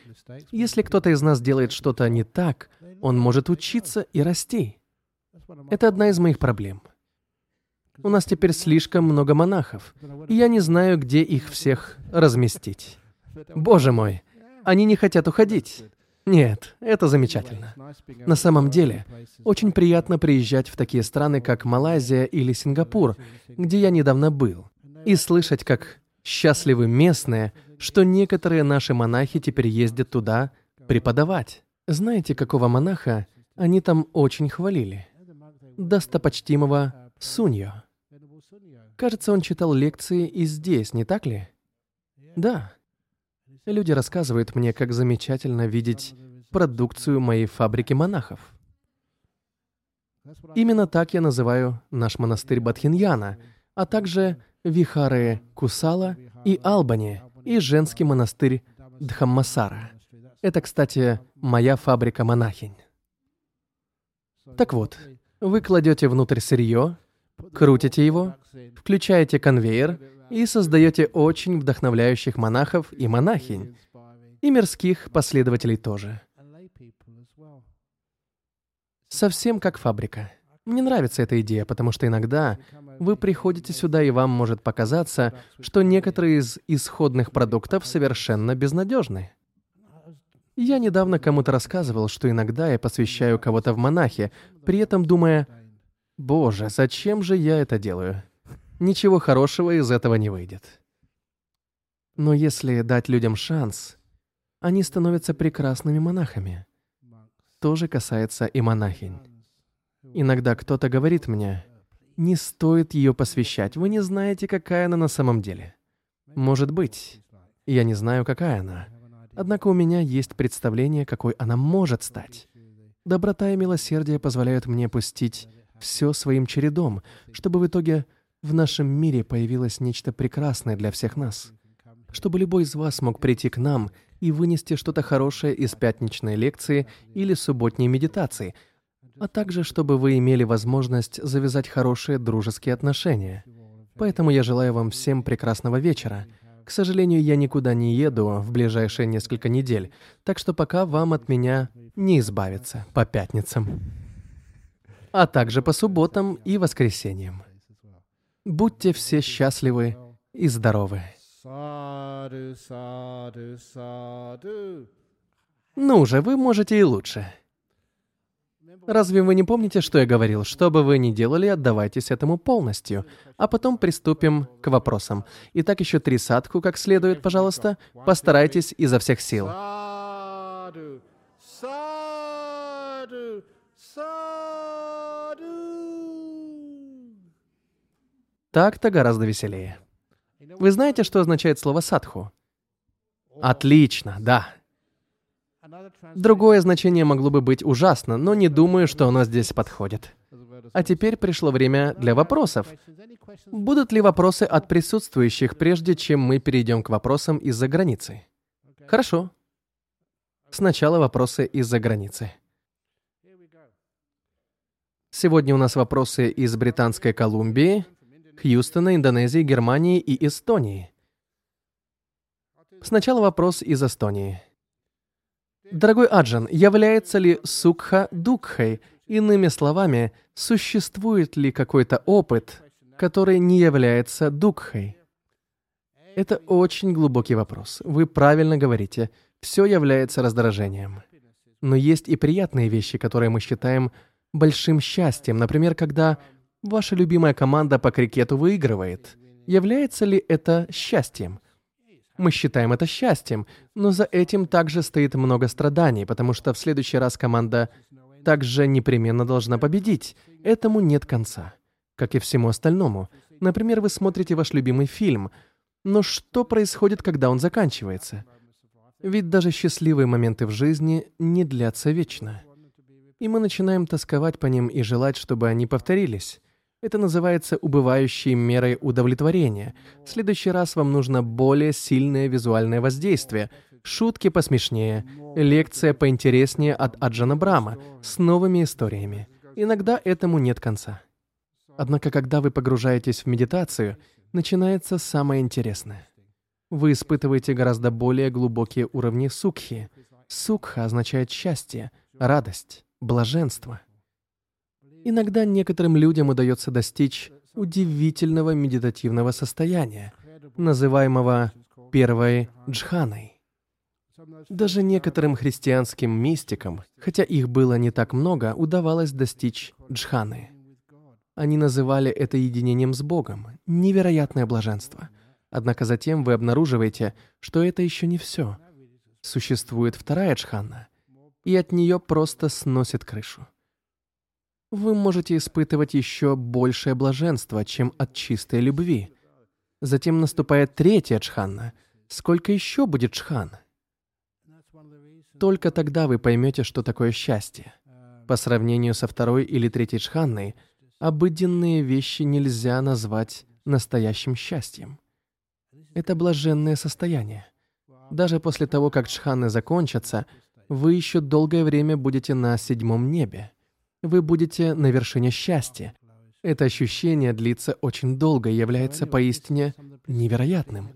Если кто-то из нас делает что-то не так, он может учиться и расти. Это одна из моих проблем. У нас теперь слишком много монахов, и я не знаю, где их всех разместить. Боже мой, они не хотят уходить. Нет, это замечательно. На самом деле, очень приятно приезжать в такие страны, как Малайзия или Сингапур, где я недавно был, и слышать, как счастливы местные, что некоторые наши монахи теперь ездят туда преподавать. Знаете, какого монаха они там очень хвалили? Достопочтимого Суньо. Кажется, он читал лекции и здесь, не так ли? Да. Люди рассказывают мне, как замечательно видеть продукцию моей фабрики монахов. Именно так я называю наш монастырь Бадхиньяна, а также Вихары Кусала и Албани, и женский монастырь Дхаммасара. Это, кстати, моя фабрика монахинь. Так вот, вы кладете внутрь сырье, крутите его, включаете конвейер и создаете очень вдохновляющих монахов и монахинь, и мирских последователей тоже. Совсем как фабрика. Мне нравится эта идея, потому что иногда вы приходите сюда, и вам может показаться, что некоторые из исходных продуктов совершенно безнадежны. Я недавно кому-то рассказывал, что иногда я посвящаю кого-то в монахи, при этом думая, «Боже, зачем же я это делаю? Ничего хорошего из этого не выйдет». Но если дать людям шанс, они становятся прекрасными монахами. То же касается и монахинь. Иногда кто-то говорит мне, не стоит ее посвящать, вы не знаете, какая она на самом деле. Может быть, я не знаю, какая она. Однако у меня есть представление, какой она может стать. Доброта и милосердие позволяют мне пустить все своим чередом, чтобы в итоге в нашем мире появилось нечто прекрасное для всех нас. Чтобы любой из вас мог прийти к нам и вынести что-то хорошее из пятничной лекции или субботней медитации, а также чтобы вы имели возможность завязать хорошие дружеские отношения. Поэтому я желаю вам всем прекрасного вечера — к сожалению, я никуда не еду в ближайшие несколько недель, так что пока вам от меня не избавиться по пятницам, а также по субботам и воскресеньям. Будьте все счастливы и здоровы. Ну же, вы можете и лучше. Разве вы не помните, что я говорил? Что бы вы ни делали, отдавайтесь этому полностью. А потом приступим к вопросам. Итак, еще три садку как следует, пожалуйста. Постарайтесь изо всех сил. Так-то гораздо веселее. Вы знаете, что означает слово садху? Отлично, да. Другое значение могло бы быть ужасно, но не думаю, что оно здесь подходит. А теперь пришло время для вопросов. Будут ли вопросы от присутствующих, прежде чем мы перейдем к вопросам из-за границы? Хорошо. Сначала вопросы из-за границы. Сегодня у нас вопросы из Британской Колумбии, Хьюстона, Индонезии, Германии и Эстонии. Сначала вопрос из Эстонии. Дорогой Аджан, является ли сукха дукхой? Иными словами, существует ли какой-то опыт, который не является дукхой? Это очень глубокий вопрос. Вы правильно говорите. Все является раздражением. Но есть и приятные вещи, которые мы считаем большим счастьем. Например, когда ваша любимая команда по крикету выигрывает. Является ли это счастьем? Мы считаем это счастьем, но за этим также стоит много страданий, потому что в следующий раз команда также непременно должна победить. Этому нет конца. Как и всему остальному. Например, вы смотрите ваш любимый фильм, но что происходит, когда он заканчивается? Ведь даже счастливые моменты в жизни не длятся вечно. И мы начинаем тосковать по ним и желать, чтобы они повторились. Это называется убывающей мерой удовлетворения. В следующий раз вам нужно более сильное визуальное воздействие, шутки посмешнее, лекция поинтереснее от Аджана Брама с новыми историями. Иногда этому нет конца. Однако, когда вы погружаетесь в медитацию, начинается самое интересное. Вы испытываете гораздо более глубокие уровни сукхи. Сукха означает счастье, радость, блаженство — Иногда некоторым людям удается достичь удивительного медитативного состояния, называемого первой джханой. Даже некоторым христианским мистикам, хотя их было не так много, удавалось достичь джханы. Они называли это единением с Богом, невероятное блаженство. Однако затем вы обнаруживаете, что это еще не все. Существует вторая джхана, и от нее просто сносит крышу вы можете испытывать еще большее блаженство, чем от чистой любви. Затем наступает третья джханна. Сколько еще будет джхан? Только тогда вы поймете, что такое счастье. По сравнению со второй или третьей джханной, обыденные вещи нельзя назвать настоящим счастьем. Это блаженное состояние. Даже после того, как джханы закончатся, вы еще долгое время будете на седьмом небе вы будете на вершине счастья. Это ощущение длится очень долго и является поистине невероятным.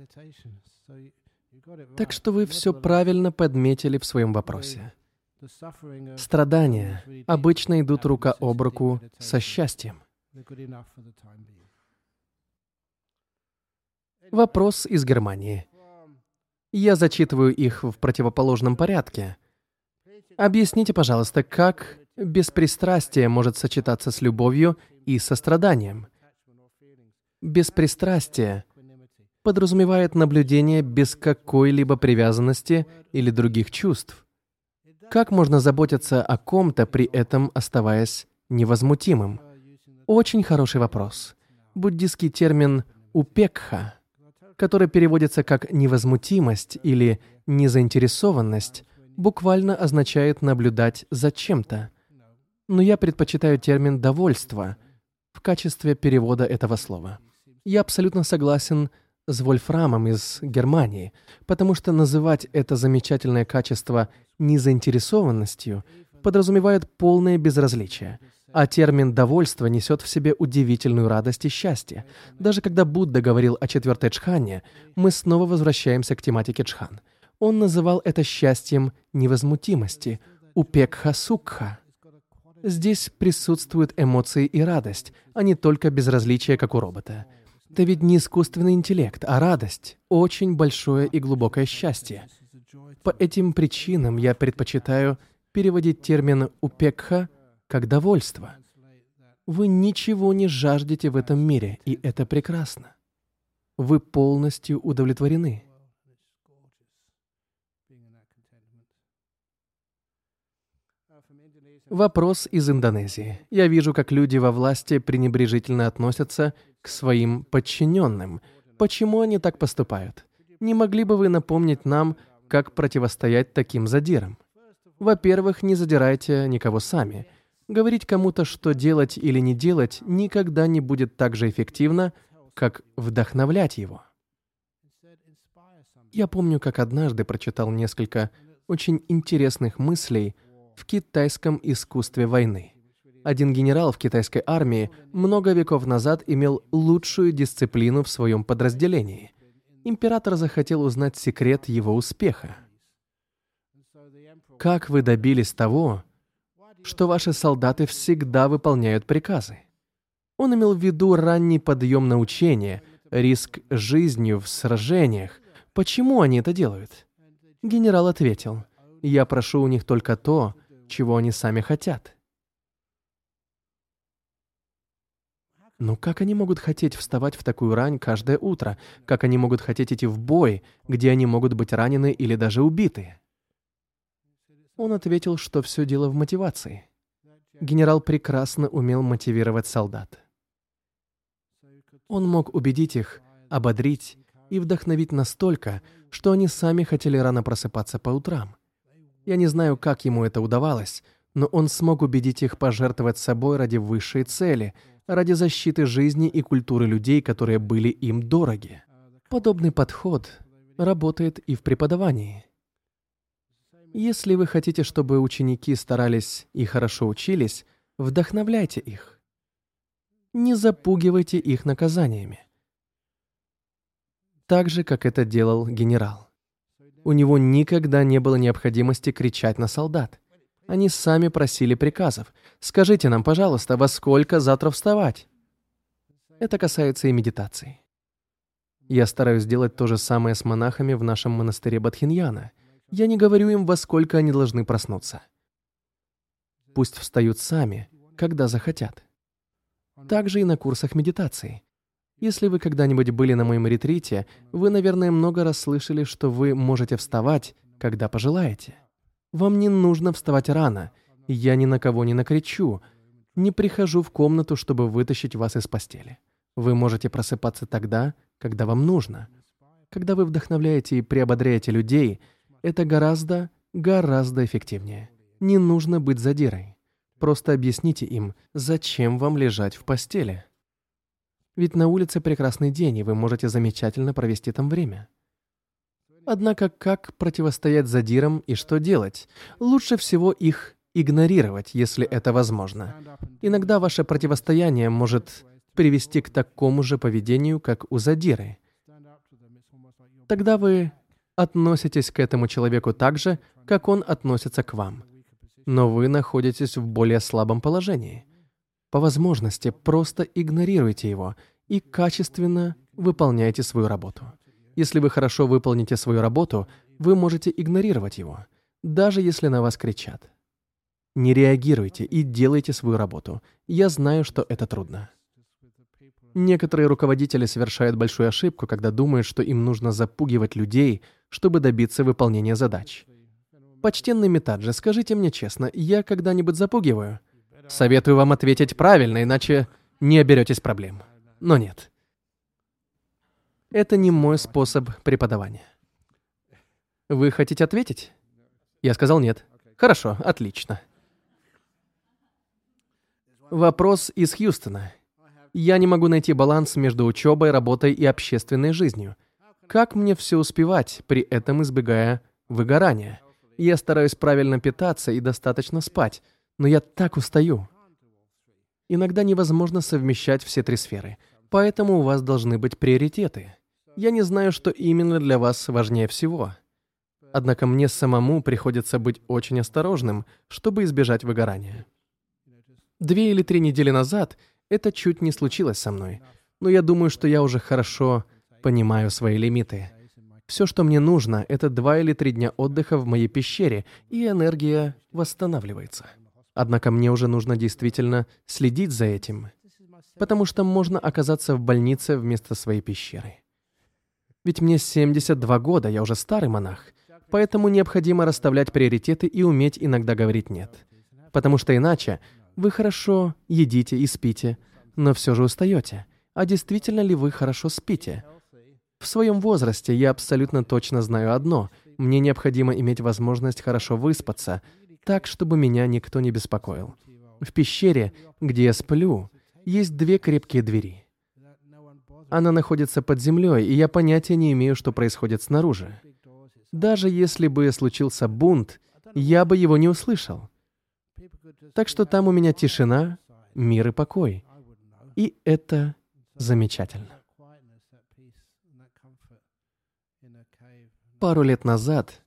Так что вы все правильно подметили в своем вопросе. Страдания обычно идут рука об руку со счастьем. Вопрос из Германии. Я зачитываю их в противоположном порядке. Объясните, пожалуйста, как беспристрастие может сочетаться с любовью и состраданием? Беспристрастие подразумевает наблюдение без какой-либо привязанности или других чувств. Как можно заботиться о ком-то, при этом оставаясь невозмутимым? Очень хороший вопрос. Буддийский термин «упекха», который переводится как «невозмутимость» или «незаинтересованность», буквально означает наблюдать за чем-то. Но я предпочитаю термин «довольство» в качестве перевода этого слова. Я абсолютно согласен с Вольфрамом из Германии, потому что называть это замечательное качество незаинтересованностью подразумевает полное безразличие, а термин «довольство» несет в себе удивительную радость и счастье. Даже когда Будда говорил о четвертой джхане, мы снова возвращаемся к тематике джхан. Он называл это счастьем невозмутимости, упекха-сукха. Здесь присутствуют эмоции и радость, а не только безразличие, как у робота. Это ведь не искусственный интеллект, а радость, очень большое и глубокое счастье. По этим причинам я предпочитаю переводить термин «упекха» как «довольство». Вы ничего не жаждете в этом мире, и это прекрасно. Вы полностью удовлетворены. Вопрос из Индонезии. Я вижу, как люди во власти пренебрежительно относятся к своим подчиненным. Почему они так поступают? Не могли бы вы напомнить нам, как противостоять таким задирам? Во-первых, не задирайте никого сами. Говорить кому-то, что делать или не делать, никогда не будет так же эффективно, как вдохновлять его. Я помню, как однажды прочитал несколько очень интересных мыслей в китайском искусстве войны. Один генерал в китайской армии много веков назад имел лучшую дисциплину в своем подразделении. Император захотел узнать секрет его успеха. Как вы добились того, что ваши солдаты всегда выполняют приказы? Он имел в виду ранний подъем на учение, риск жизнью в сражениях. Почему они это делают? Генерал ответил, «Я прошу у них только то, чего они сами хотят. Но как они могут хотеть вставать в такую рань каждое утро? Как они могут хотеть идти в бой, где они могут быть ранены или даже убиты? Он ответил, что все дело в мотивации. Генерал прекрасно умел мотивировать солдат. Он мог убедить их, ободрить и вдохновить настолько, что они сами хотели рано просыпаться по утрам. Я не знаю, как ему это удавалось, но он смог убедить их пожертвовать собой ради высшей цели — ради защиты жизни и культуры людей, которые были им дороги. Подобный подход работает и в преподавании. Если вы хотите, чтобы ученики старались и хорошо учились, вдохновляйте их. Не запугивайте их наказаниями. Так же, как это делал генерал. У него никогда не было необходимости кричать на солдат. Они сами просили приказов. «Скажите нам, пожалуйста, во сколько завтра вставать?» Это касается и медитации. Я стараюсь сделать то же самое с монахами в нашем монастыре Бадхиньяна. Я не говорю им, во сколько они должны проснуться. Пусть встают сами, когда захотят. Также и на курсах медитации. Если вы когда-нибудь были на моем ретрите, вы, наверное, много раз слышали, что вы можете вставать, когда пожелаете. Вам не нужно вставать рано. Я ни на кого не накричу. Не прихожу в комнату, чтобы вытащить вас из постели. Вы можете просыпаться тогда, когда вам нужно. Когда вы вдохновляете и приободряете людей, это гораздо, гораздо эффективнее. Не нужно быть задирой. Просто объясните им, зачем вам лежать в постели. Ведь на улице прекрасный день, и вы можете замечательно провести там время. Однако как противостоять задирам и что делать? Лучше всего их игнорировать, если это возможно. Иногда ваше противостояние может привести к такому же поведению, как у задиры. Тогда вы относитесь к этому человеку так же, как он относится к вам. но вы находитесь в более слабом положении. По возможности просто игнорируйте его и качественно выполняйте свою работу. Если вы хорошо выполните свою работу, вы можете игнорировать его, даже если на вас кричат. Не реагируйте и делайте свою работу. Я знаю, что это трудно. Некоторые руководители совершают большую ошибку, когда думают, что им нужно запугивать людей, чтобы добиться выполнения задач. Почтенный Метаджи, скажите мне честно, я когда-нибудь запугиваю? Советую вам ответить правильно, иначе не оберетесь проблем. Но нет. Это не мой способ преподавания. Вы хотите ответить? Я сказал нет. Хорошо, отлично. Вопрос из Хьюстона. Я не могу найти баланс между учебой, работой и общественной жизнью. Как мне все успевать, при этом избегая выгорания? Я стараюсь правильно питаться и достаточно спать, но я так устаю. Иногда невозможно совмещать все три сферы, поэтому у вас должны быть приоритеты. Я не знаю, что именно для вас важнее всего. Однако мне самому приходится быть очень осторожным, чтобы избежать выгорания. Две или три недели назад это чуть не случилось со мной, но я думаю, что я уже хорошо понимаю свои лимиты. Все, что мне нужно, это два или три дня отдыха в моей пещере, и энергия восстанавливается. Однако мне уже нужно действительно следить за этим, потому что можно оказаться в больнице вместо своей пещеры. Ведь мне 72 года, я уже старый монах, поэтому необходимо расставлять приоритеты и уметь иногда говорить «нет». Потому что иначе вы хорошо едите и спите, но все же устаете. А действительно ли вы хорошо спите? В своем возрасте я абсолютно точно знаю одно. Мне необходимо иметь возможность хорошо выспаться, так, чтобы меня никто не беспокоил. В пещере, где я сплю, есть две крепкие двери. Она находится под землей, и я понятия не имею, что происходит снаружи. Даже если бы случился бунт, я бы его не услышал. Так что там у меня тишина, мир и покой. И это замечательно. Пару лет назад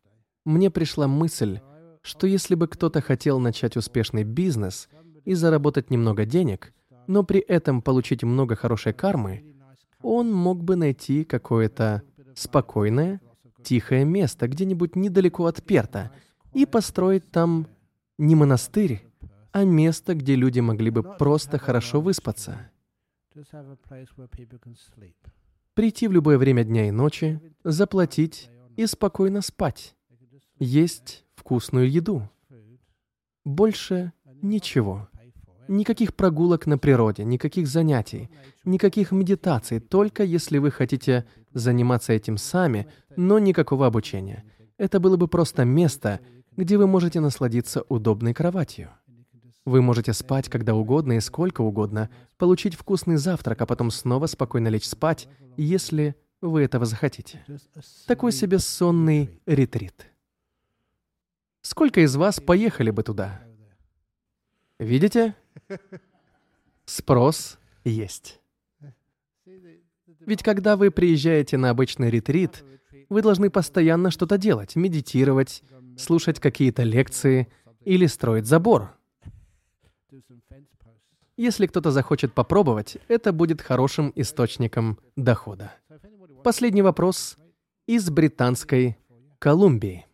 мне пришла мысль, что если бы кто-то хотел начать успешный бизнес и заработать немного денег, но при этом получить много хорошей кармы, он мог бы найти какое-то спокойное, тихое место где-нибудь недалеко от Перта и построить там не монастырь, а место, где люди могли бы просто хорошо выспаться. Прийти в любое время дня и ночи, заплатить и спокойно спать. Есть вкусную еду. Больше ничего. Никаких прогулок на природе, никаких занятий, никаких медитаций, только если вы хотите заниматься этим сами, но никакого обучения. Это было бы просто место, где вы можете насладиться удобной кроватью. Вы можете спать когда угодно и сколько угодно, получить вкусный завтрак, а потом снова спокойно лечь спать, если вы этого захотите. Такой себе сонный ретрит. Сколько из вас поехали бы туда? Видите? Спрос есть. Ведь когда вы приезжаете на обычный ретрит, вы должны постоянно что-то делать, медитировать, слушать какие-то лекции или строить забор. Если кто-то захочет попробовать, это будет хорошим источником дохода. Последний вопрос из Британской Колумбии.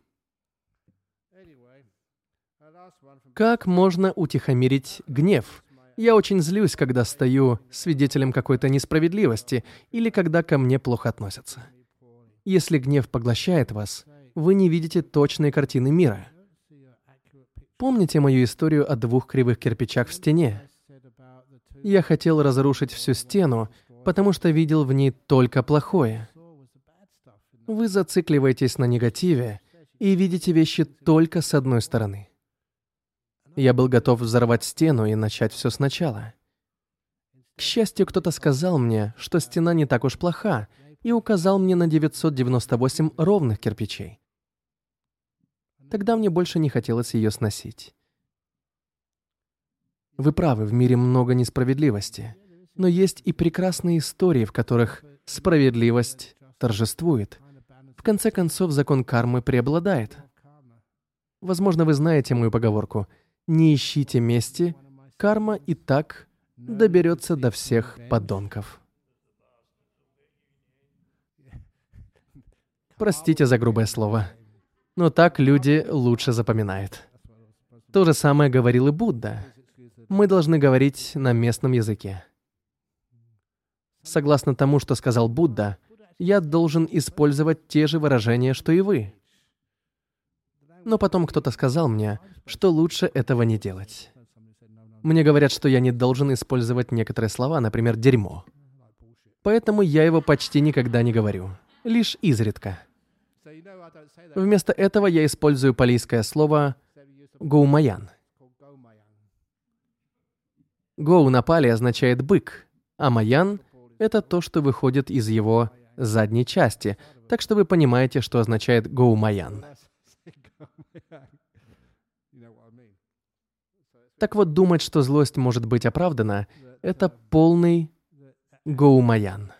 Как можно утихомирить гнев? Я очень злюсь, когда стою свидетелем какой-то несправедливости или когда ко мне плохо относятся. Если гнев поглощает вас, вы не видите точной картины мира. Помните мою историю о двух кривых кирпичах в стене? Я хотел разрушить всю стену, потому что видел в ней только плохое. Вы зацикливаетесь на негативе и видите вещи только с одной стороны. Я был готов взорвать стену и начать все сначала. К счастью, кто-то сказал мне, что стена не так уж плоха, и указал мне на 998 ровных кирпичей. Тогда мне больше не хотелось ее сносить. Вы правы, в мире много несправедливости, но есть и прекрасные истории, в которых справедливость торжествует. В конце концов, закон кармы преобладает. Возможно, вы знаете мою поговорку. Не ищите мести, карма и так доберется до всех подонков. Простите за грубое слово. Но так люди лучше запоминают. То же самое говорил и Будда. Мы должны говорить на местном языке. Согласно тому, что сказал Будда, я должен использовать те же выражения, что и вы. Но потом кто-то сказал мне, что лучше этого не делать. Мне говорят, что я не должен использовать некоторые слова, например, «дерьмо». Поэтому я его почти никогда не говорю, лишь изредка. Вместо этого я использую палийское слово «гоумаян». «Гоу» на пали означает «бык», а «маян» — это то, что выходит из его задней части, так что вы понимаете, что означает «гоумаян». Так вот, думать, что злость может быть оправдана, это полный гоумаян.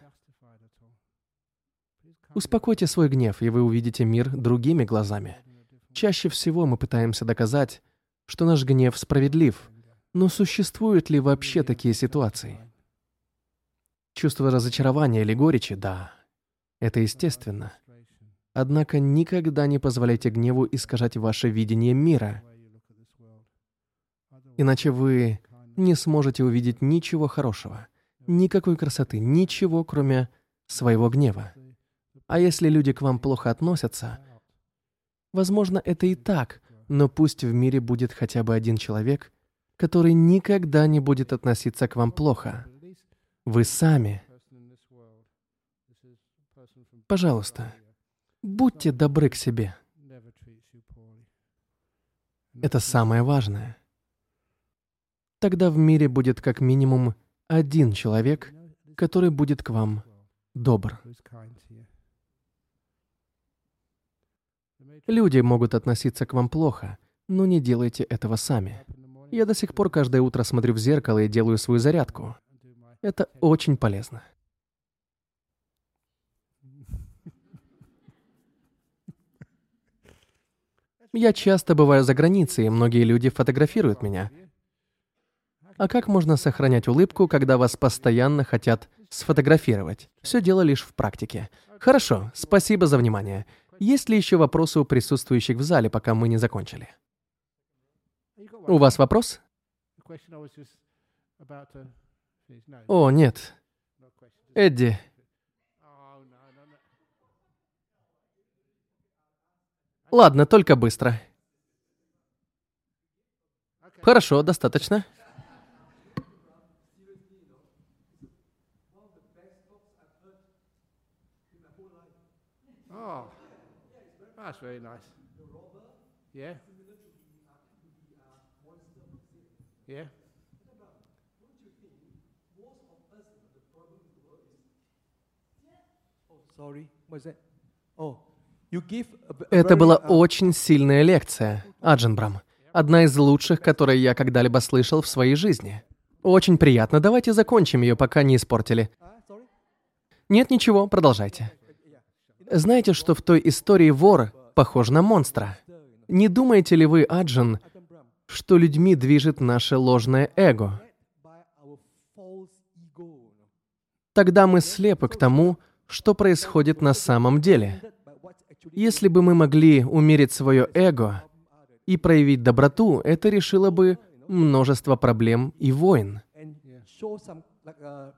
Успокойте свой гнев, и вы увидите мир другими глазами. Чаще всего мы пытаемся доказать, что наш гнев справедлив, но существуют ли вообще такие ситуации? Чувство разочарования или горечи, да, это естественно. Однако никогда не позволяйте гневу искажать ваше видение мира. Иначе вы не сможете увидеть ничего хорошего, никакой красоты, ничего, кроме своего гнева. А если люди к вам плохо относятся, возможно, это и так, но пусть в мире будет хотя бы один человек, который никогда не будет относиться к вам плохо. Вы сами. Пожалуйста, будьте добры к себе. Это самое важное. Тогда в мире будет как минимум один человек, который будет к вам добр. Люди могут относиться к вам плохо, но не делайте этого сами. Я до сих пор каждое утро смотрю в зеркало и делаю свою зарядку. Это очень полезно. Я часто бываю за границей, и многие люди фотографируют меня. А как можно сохранять улыбку, когда вас постоянно хотят сфотографировать? Все дело лишь в практике. Хорошо, спасибо за внимание. Есть ли еще вопросы у присутствующих в зале, пока мы не закончили? У вас вопрос? О, нет. Эдди. Ладно, только быстро. Хорошо, достаточно. That's very nice. Yeah. Yeah. Sorry, what's that? Oh, Это была uh, очень сильная лекция, Аджинбрам. Одна из лучших, которые я когда-либо слышал в своей жизни. Очень приятно. Давайте закончим ее, пока не испортили. Нет, ничего, продолжайте. Знаете, что в той истории вор похож на монстра? Не думаете ли вы, Аджин, что людьми движет наше ложное эго? Тогда мы слепы к тому, что происходит на самом деле. Если бы мы могли умерить свое эго и проявить доброту, это решило бы множество проблем и войн. and show some like uh,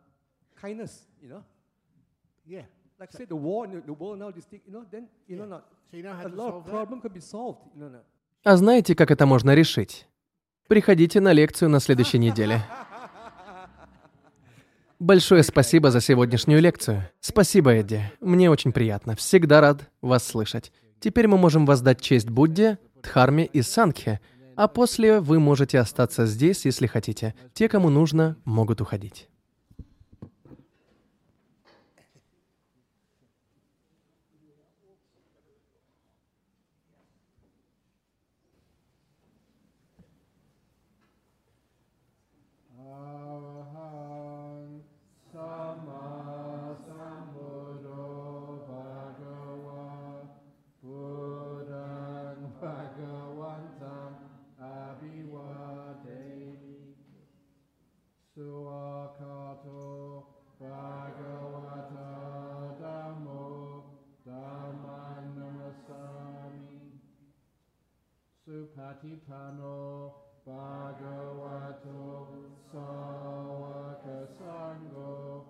kindness, you know. Yeah. Like say the war, in the world now, this thing, you know, then you know, not, So you know how a to lot solve of that? problem could be solved, you know. not. А знаете, как это можно решить? Приходите на лекцию на следующей неделе. Большое спасибо за сегодняшнюю лекцию. Спасибо, Эдди. Мне очень приятно. Всегда рад вас слышать. Теперь мы можем воздать честь Будде, Дхарме и Сангхе, а после вы можете остаться здесь, если хотите. Те, кому нужно, могут уходить. Satipano Bhagavato Sawaka Sango